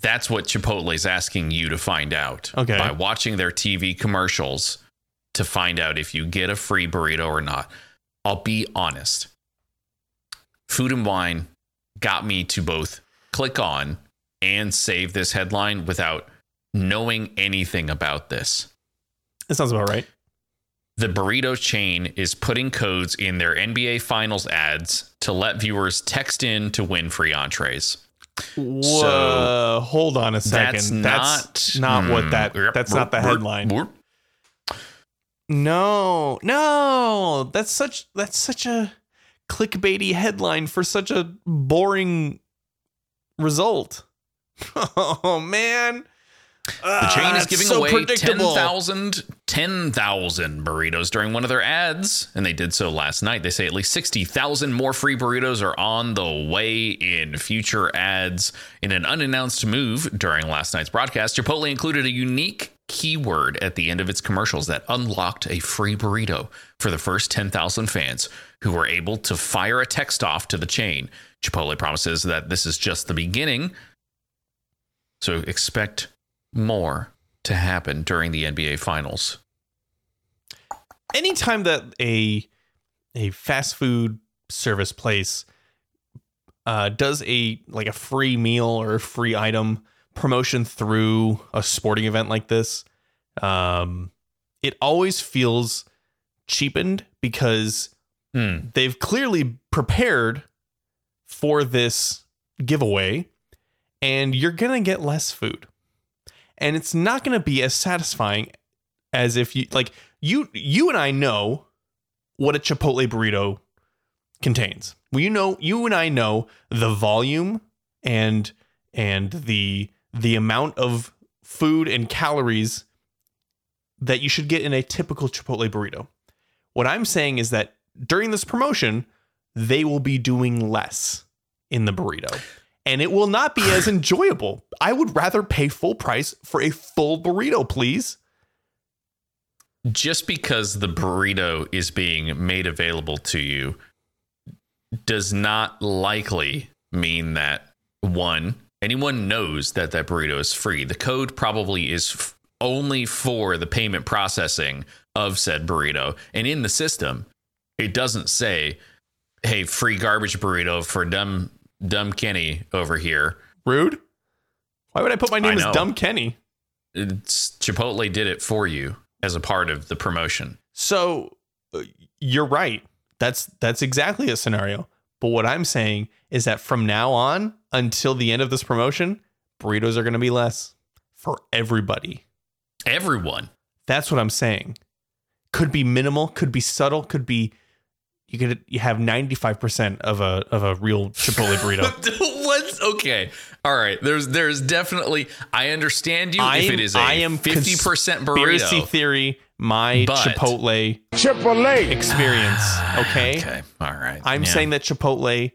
That's what Chipotle is asking you to find out. Okay. By watching their TV commercials to find out if you get a free burrito or not. I'll be honest. Food and Wine got me to both click on and save this headline without knowing anything about this. That sounds about right. The burrito chain is putting codes in their NBA Finals ads to let viewers text in to win free entrees. Whoa, hold on a second. That's not not what Hmm. that. That's not the headline. No, no, that's such that's such a clickbaity headline for such a boring result. Oh man, The ah, chain is giving away 10,000 10,000 burritos during one of their ads, and they did so last night. They say at least 60,000 more free burritos are on the way in future ads. In an unannounced move during last night's broadcast, Chipotle included a unique keyword at the end of its commercials that unlocked a free burrito for the first 10,000 fans who were able to fire a text off to the chain. Chipotle promises that this is just the beginning. So expect more to happen during the NBA finals. anytime that a a fast food service place uh, does a like a free meal or a free item promotion through a sporting event like this, um, it always feels cheapened because Hmm. they've clearly prepared for this giveaway and you're going to get less food. And it's not going to be as satisfying as if you like you you and I know what a Chipotle burrito contains. Well, you know you and I know the volume and and the the amount of food and calories that you should get in a typical Chipotle burrito. What I'm saying is that during this promotion, they will be doing less in the burrito. And it will not be as enjoyable. I would rather pay full price for a full burrito, please. Just because the burrito is being made available to you does not likely mean that one, anyone knows that that burrito is free. The code probably is f- only for the payment processing of said burrito. And in the system, it doesn't say, hey, free garbage burrito for dumb, dumb Kenny over here. Rude. Why would I put my name as. Dumb Kenny? It's, Chipotle did it for you as a part of the promotion. So uh, you're right. That's that's exactly a scenario. But what I'm saying is that from now on until the end of this promotion, burritos are going to be less for everybody. Everyone. That's what I'm saying. Could be minimal, could be subtle, could be you could you have 95% of a of a real Chipotle burrito. What's okay? All right. There's there's definitely I understand you I if am, it is a I am fifty percent conspiracy burrito. theory my But- Chipotle Chipotle. experience, ah, okay? Okay. All right. I'm Yeah. saying that Chipotle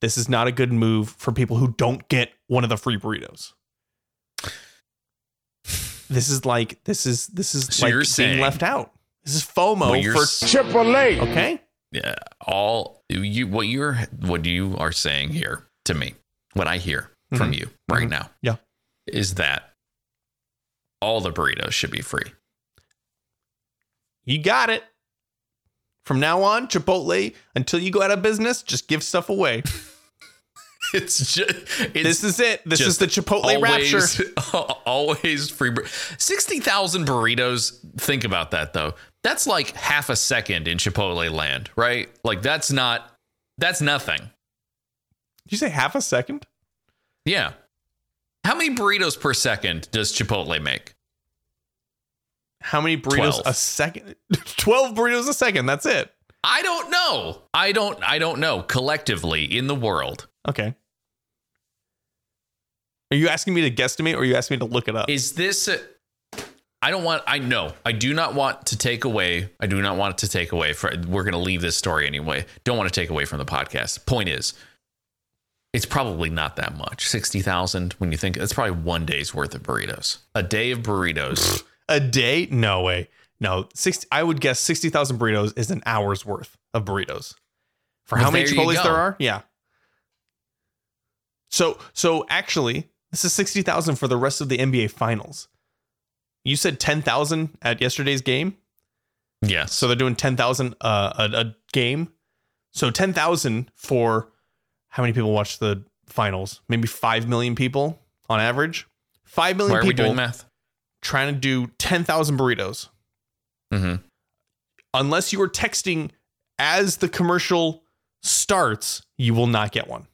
This is not a good move for people who don't get one of the free burritos. This is like this is this is So like you're being saying- left out. This is FOMO Well, you're for s- Triple A. okay. Yeah, all you what you're what you are saying here to me, what I hear from mm-hmm. you right mm-hmm. now, Yeah. is that all the burritos should be free. You got it. From now on, Chipotle, until you go out of business, just give stuff away. It's just it's this is it. This is the Chipotle rapture. always, always free. bur- Sixty thousand burritos. Think about that though. That's like half a second in Chipotle land, right? Like that's not. That's nothing. Did you say half a second? Yeah. How many burritos per second does Chipotle make? How many burritos 12. a second? 12 burritos a second. That's it. I don't know. I don't. I don't know. Collectively in the world, Okay. Are you asking me to guesstimate or are you asking me to look it up? is this? I don't want. I know. I do not want to take away. I do not want to take away. For we're going to leave this story anyway. Don't want to take away from the podcast. Point is, it's probably not that much. Sixty thousand. When you think it's probably one day's worth of burritos. A day of burritos. a day? No way. No, 60, I would guess 60,000 burritos is an hour's worth of burritos. For Well, how many Chipotles there are? Yeah. So, so actually, this is 60,000 for the rest of the NBA finals. You said 10,000 at yesterday's game? yes. So they're doing 10,000 uh, a, a game. So 10,000 for how many people watch the finals? Maybe 5 million people on average. 5 million Why are we people doing math? trying to do 10,000 burritos. hmm Unless you are texting as the commercial starts, you will not get one.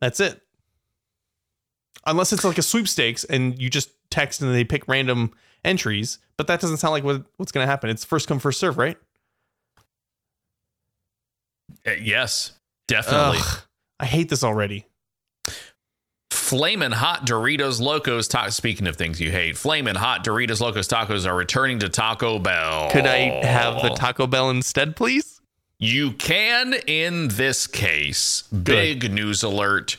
That's it. Unless it's like a sweepstakes and you just text and they pick random entries, but that doesn't sound like what, what's going to happen. It's first come, first serve, right? Uh, Yes, definitely. Ugh, I hate this already. Flamin' hot Doritos Locos. Ta- Speaking of things you hate, Flamin' hot Doritos Locos tacos are returning to Taco Bell. Could I have the Taco Bell instead, please? You can in this case. Big news alert.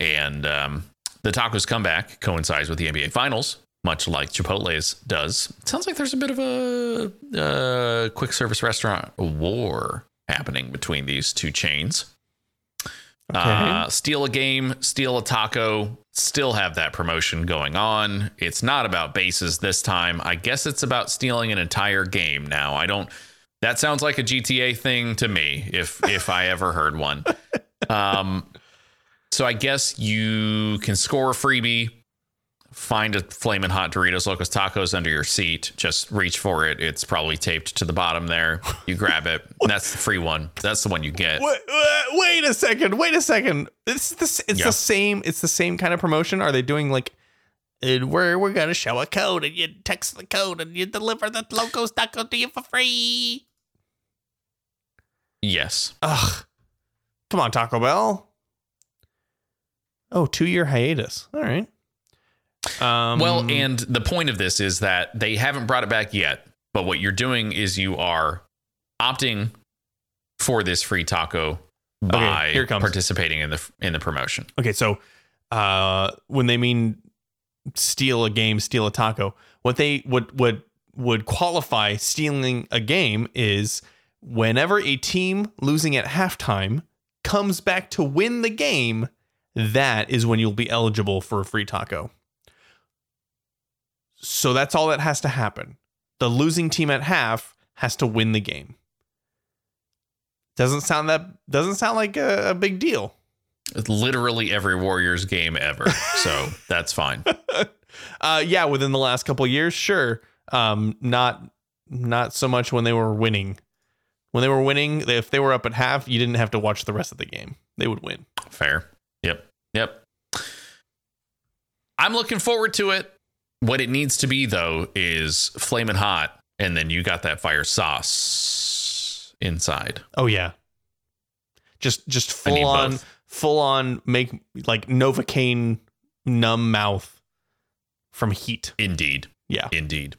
And um, the tacos comeback coincides with the NBA Finals, much like Chipotle's does. It sounds like there's a bit of a uh, quick service restaurant war happening between these two chains. Uh, steal a game, steal a taco, still have that promotion going on. It's not about bases this time. I guess it's about stealing an entire game now. I don't that sounds like a GTA thing to me if if I ever heard one. Um so I guess you can score a freebie, find a flaming hot Doritos Locos Tacos under your seat, just reach for it. It's probably taped to the bottom there. You grab it. That's the free one. That's the one you get. Wait, wait a second. Wait a second. It's the it's Yeah. the same. It's the same kind of promotion. Are they doing like? uh, we're we're gonna show a code and you text the code and you deliver the locos taco to you for free. Yes. Ugh, come on Taco Bell. Oh, two year hiatus. All right. Um, Well, and the point of this is that they haven't brought it back yet. But what you're doing is you are opting for this free taco by comes. participating in the in the promotion. Okay, so uh, when they mean steal a game, steal a taco, what they what would would qualify stealing a game is whenever a team losing at halftime comes back to win the game, that is when you'll be eligible for a free taco. So that's all that has to happen. The losing team at half has to win the game. Doesn't sound that doesn't sound like a, a big deal. It's literally every Warriors game ever. So that's fine. uh yeah within the last couple of years sure um not not so much when they were winning when they were winning if they were up at half you didn't have to watch the rest of the game they would win Fair. Yep. I'm looking forward to it. What it needs to be though is flaming hot, and then you got that fire sauce inside. oh yeah just just full on both. full on make like novocaine numb mouth from heat Indeed. yeah Indeed.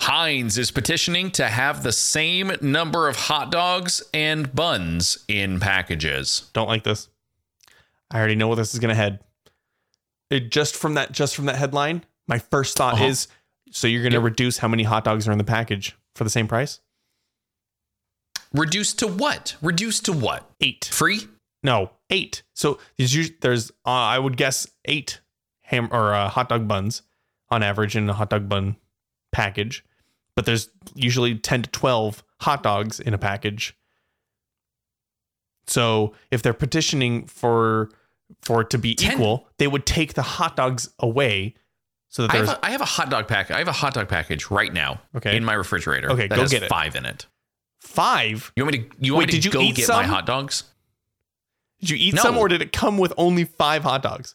Heinz is petitioning to have the same number of hot dogs and buns in packages. Don't like this. I already know where this is gonna head. It just from that just from that headline, my first thought Uh-huh. is so you're gonna Yep. reduce how many hot dogs are in the package for the same price? Reduced to what? Reduced to what? Eight. Free? No, eight. So there's there's uh, I would guess eight ham or uh, hot dog buns on average in a hot dog bun package, but there's usually ten to twelve hot dogs in a package. So if they're petitioning for for it to be Ten- equal, they would take the hot dogs away, so that I have, there's a, I have a hot dog pack. I have a hot dog package right now Okay. in my refrigerator. Okay, that go get it. five in it. five. You want me to? You want Wait, me did to you go eat get my some? hot dogs? Did you eat No. some, or did it come with only five hot dogs?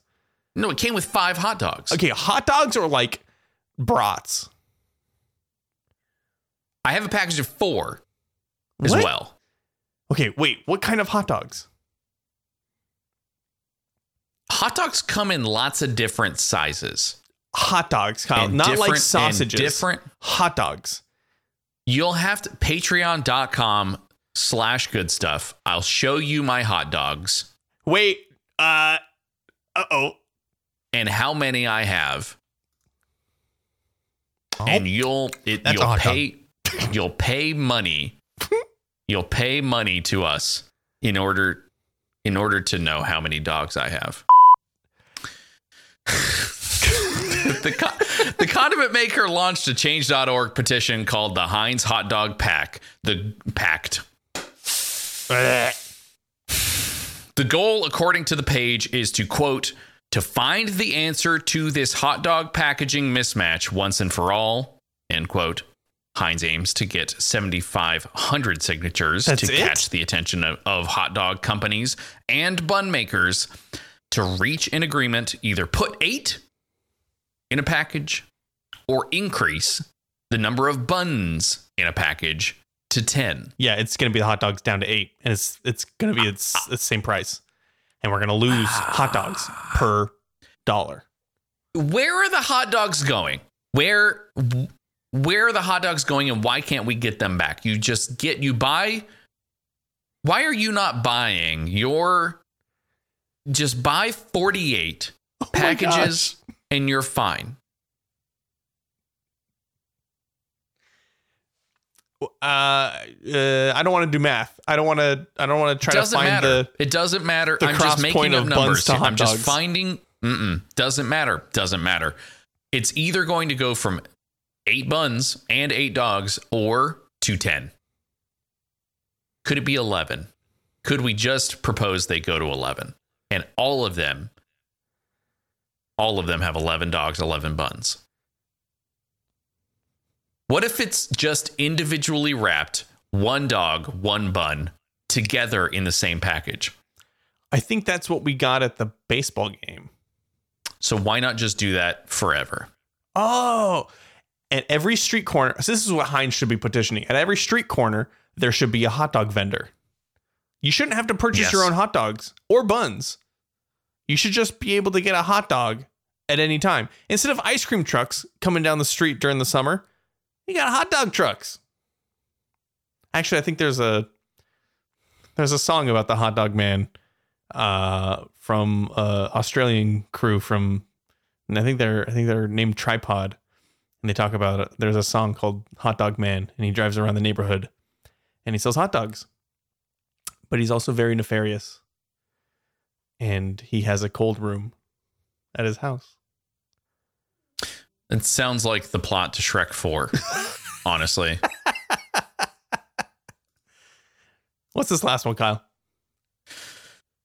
No, it came with five hot dogs. Okay, hot dogs or like brats I have a package of four as What? well. Okay, wait. What kind of hot dogs? Hot dogs come in lots of different sizes. Hot dogs, Kyle. And Not like sausages. different- hot dogs. You'll have to patreon.com slash good stuff. I'll show you my hot dogs Wait. Uh. Uh oh. and how many I have. Oh, and you'll it, you'll pay you'll pay money you'll pay money to us in order in order to know how many dogs I have. the, co- the condiment maker launched a change.org petition called the Heinz Hot Dog Pact. The pact. The goal, according to the page, is to quote, to find the answer to this hot dog packaging mismatch once and for all, end quote. Heinz aims to get 7,500 signatures That's to it? catch the attention of, of hot dog companies and bun makers to reach an agreement, either put eight in a package or increase the number of buns in a package to 10. Yeah, it's gonna be the hot dogs down to eight, and it's it's gonna be it's, ah. it's the same price, and we're gonna lose hot dogs ah. per dollar. where are the hot dogs going? Where where are the hot dogs going and why can't we get them back? You just get you buy why are you not buying your just buy 48 Oh packages and you're fine. Uh, uh, I don't want to do math. I don't want to. I don't want to try doesn't to find matter. the. it doesn't matter. I'm just making up numbers. to here. hot I'm just finding. Mm-mm, doesn't matter. Doesn't matter. It's either going to go from eight buns and eight dogs or 210? Could it be eleven? Could we just propose they go to eleven and all of them, all of them have eleven dogs, eleven buns? What if it's just individually wrapped, one dog, one bun, together in the same package? I think that's what we got at the baseball game. So why not just do that forever? Oh, at every street corner. So this is what Heinz should be petitioning. At every street corner, there should be a hot dog vendor. You shouldn't have to purchase Yes. your own hot dogs or buns. You should just be able to get a hot dog at any time. Instead of ice cream trucks coming down the street during the summer, you got hot dog trucks. Actually, I think there's a there's a song about the hot dog man uh, from uh, Australian crew from and I think they're I think they're named Tripod, and they talk about it. There's a song called Hot Dog Man, and he drives around the neighborhood, and he sells hot dogs, but he's also very nefarious, and he has a cold room at his house. It sounds like the plot to Shrek 4, honestly. What's this last one, Kyle?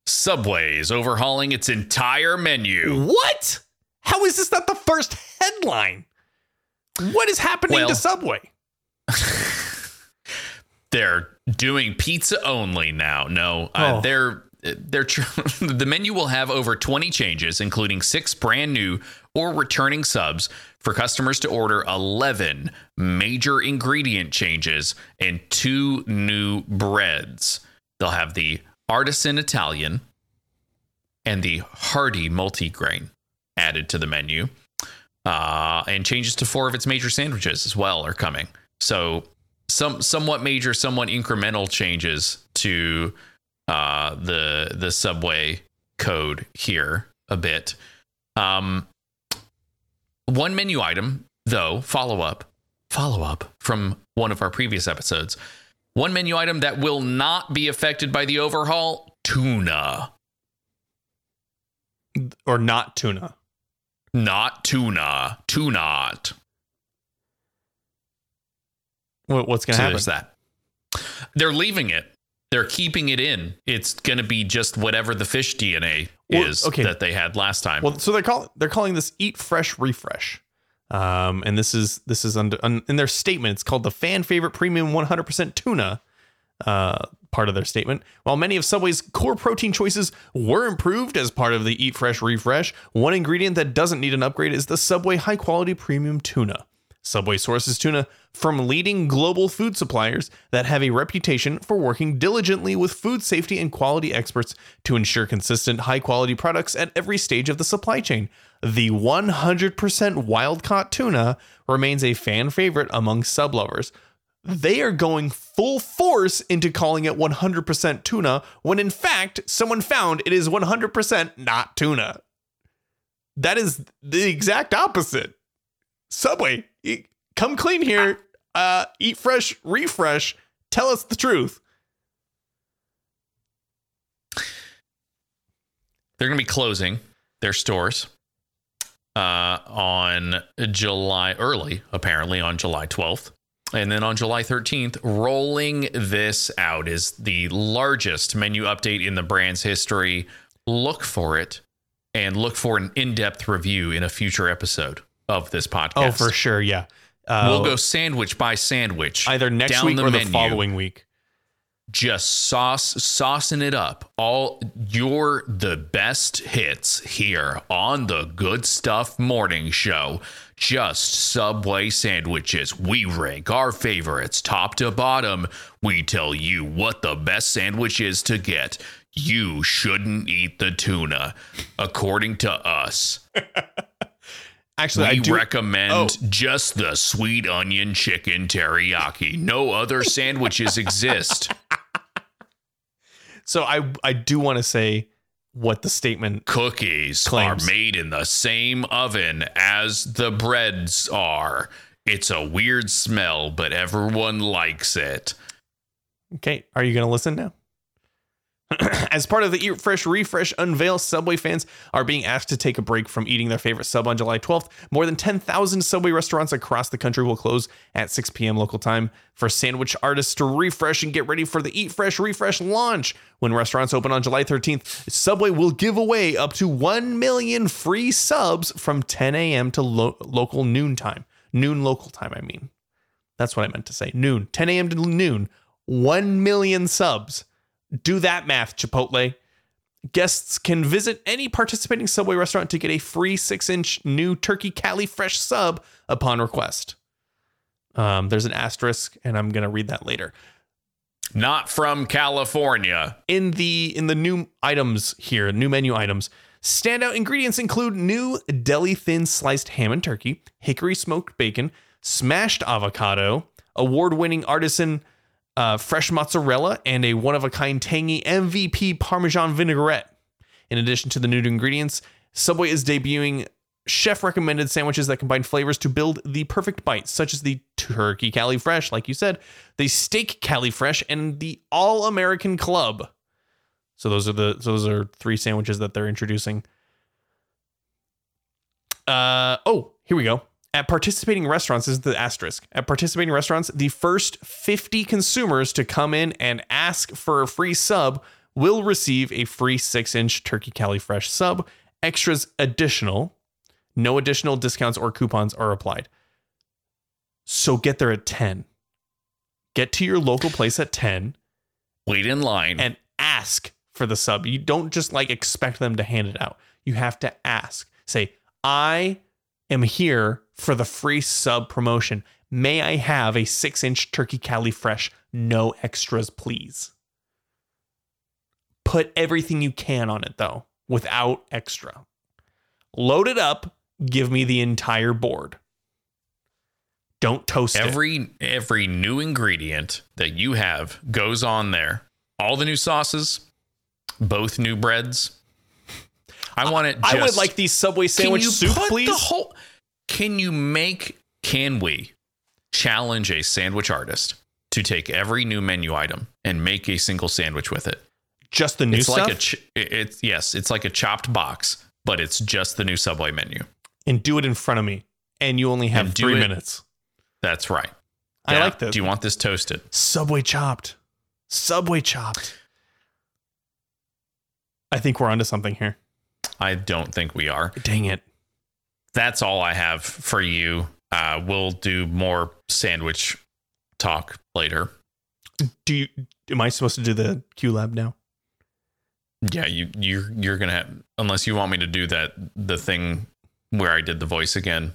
Subway is overhauling its entire menu. What? How is this not the first headline? What is happening Well- to Subway? They're doing pizza only now. No, uh, Oh. they're they're tr- the menu will have over 20 changes including 6 brand new or returning subs for customers to order 11 major ingredient changes and two new breads. They'll have the artisan Italian and the hearty multigrain added to the menu. Uh, and changes to four of its major sandwiches as well are coming. So some somewhat major, somewhat incremental changes to uh, the the Subway code here a bit. Um, one menu item, though, follow up, follow up from one of our previous episodes. One menu item that will not be affected by the overhaul: tuna, Or not tuna. Not tuna, tuna. What, what's going to So happen? that. They're leaving it. They're keeping it in. It's going to be just whatever the fish DNA Well, is okay. that they had last time. Well, so they're calling they're calling this Eat Fresh Refresh, um, and this is this is under un, in their statement. It's called the fan favorite premium 100% tuna. Uh, part of their statement. While many of Subway's core protein choices were improved as part of the Eat Fresh Refresh, one ingredient that doesn't need an upgrade is the Subway high quality premium tuna. Subway sources tuna from leading global food suppliers that have a reputation for working diligently with food safety and quality experts to ensure consistent, high quality products at every stage of the supply chain. The 100% wild caught tuna remains a fan favorite among sub lovers. They are going full force into calling it 100% tuna when in fact someone found it is 100% not tuna. That is the exact opposite. Subway, come clean here. Uh, eat fresh, refresh. Tell us the truth. They're going to be closing their stores uh, on July early, apparently on July 12th. And then on July 13th, rolling this out is the largest menu update in the brand's history. Look for it and look for an in depth review in a future episode of this podcast. Oh, for sure. Yeah. Uh, We'll go sandwich by sandwich. either next down week the or the following week. just sauce saucing it up all you're the best hits here on the good stuff morning show just subway sandwiches. We rank our favorites top to bottom. We tell you what the best sandwich is to get. You shouldn't eat the tuna. According to us Actually, I we do. recommend Oh. just the sweet onion chicken teriyaki. No other sandwiches exist. So I I do want to say what the statement. cookies Claims. are made in the same oven as the breads are. It's a weird smell, but everyone likes it. Okay, are you going to listen now? As part of the Eat Fresh Refresh unveil, Subway fans are being asked to take a break from eating their favorite sub on July 12th. More than 10,000 Subway restaurants across the country will close at 6 p.m. local time for sandwich artists to refresh and get ready for the Eat Fresh Refresh launch. When restaurants open on July 13th, Subway will give away up to 1 million free subs from 10 a.m. to lo- local noon time. Noon local time, I mean. That's what I meant to say. Noon, 10 a.m. to noon, 1 million subs. Do that math, Chipotle. Guests can visit any participating Subway restaurant to get a free six inch new Turkey Cali Fresh sub upon request. Um, there's an asterisk, and I'm going to read that later. Not from California. in the in the new items here, new menu items, standout ingredients include new deli thin sliced ham and turkey, hickory smoked bacon, smashed avocado, award-winning artisan uh, fresh mozzarella, and a one-of-a-kind tangy MVP Parmesan vinaigrette. In addition to the new ingredients, Subway is debuting chef recommended sandwiches that combine flavors to build the perfect bite, such as the turkey Cali Fresh, like you said, the steak Cali Fresh, and the All American Club. So those are the those are three sandwiches that they're introducing. Uh oh, here we go. At participating restaurants, this is the asterisk. At participating restaurants, the first 50 consumers to come in and ask for a free sub will receive a free six inch turkey Cali Fresh sub. Extras additional. No additional discounts or coupons are applied. So get there at 10. Get to your local place at 10 Wait in line. and ask for the sub. You don't just like expect them to hand it out. You have to ask. Say, I am here for the free sub promotion. May I have a six inch turkey Cali Fresh? No extras, please. Put everything you can on it though, without extra. Load it up give me the entire board. Don't toast it. Every every new ingredient that you have goes on there. All the new sauces, both new breads. I want it. Just, I would like these Subway Can sandwich you soup, put please. The whole, can you make? Can we challenge a sandwich artist to take every new menu item and make a single sandwich with it? Just the new it's stuff, like a. Ch- it's yes, it's like a chopped box, but it's just the new Subway menu. and do it in front of me. And you only have three it- minutes. That's right. I like this. Do you want this toasted? Subway chopped. Subway chopped. I think we're onto something here. I don't think we are. Dang it. That's all I have for you. Uh, we'll do more sandwich talk later. Do you am I supposed to do the Q lab now? Yeah, you you're you're gonna have unless you want me to do that the thing where I did the voice again.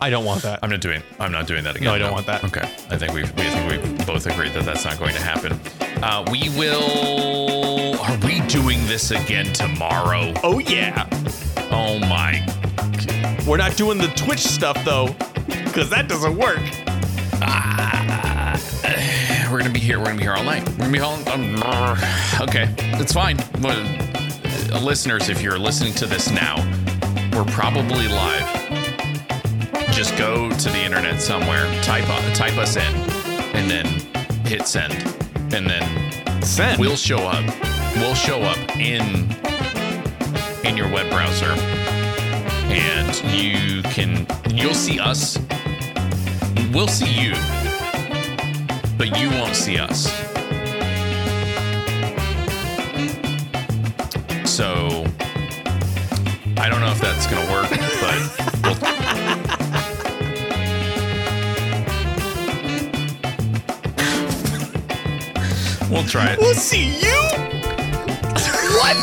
I don't want that. I'm not doing. I'm not doing that again. No, I don't want that. Okay, I think we we think we both agreed that that's not going to happen. Uh, we will. Are we doing this again tomorrow? oh yeah. Oh my! We're not doing the Twitch stuff though, because that doesn't work. We're gonna be here. We're gonna be here all night. We're gonna be all. Um, okay, it's fine. Well, uh, listeners, if you're listening to this now, we're probably live. Just go to the internet somewhere, type type us in, and then hit send, and then Send. we'll show up. We'll show up in in your web browser, and you can you'll see us. We'll see you, but you won't see us. So I don't know if that's gonna work, but we'll try it. we'll see you. What?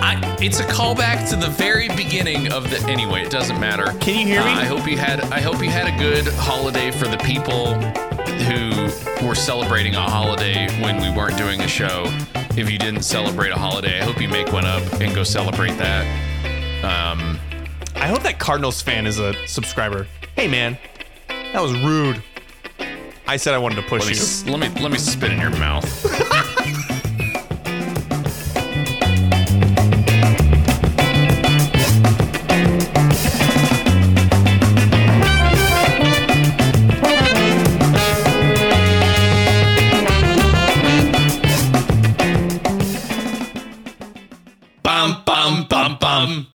I, it's a callback to the very beginning of the. Anyway, it doesn't matter. Can you hear me? Uh, I hope you had. I hope you had a good holiday for the people who were celebrating a holiday when we weren't doing a show. If you didn't celebrate a holiday, I hope you make one up and go celebrate that. Um, I hope that Cardinals fan is a subscriber. Hey man, that was rude. I said I wanted to push let me you. let me let me spit in your mouth.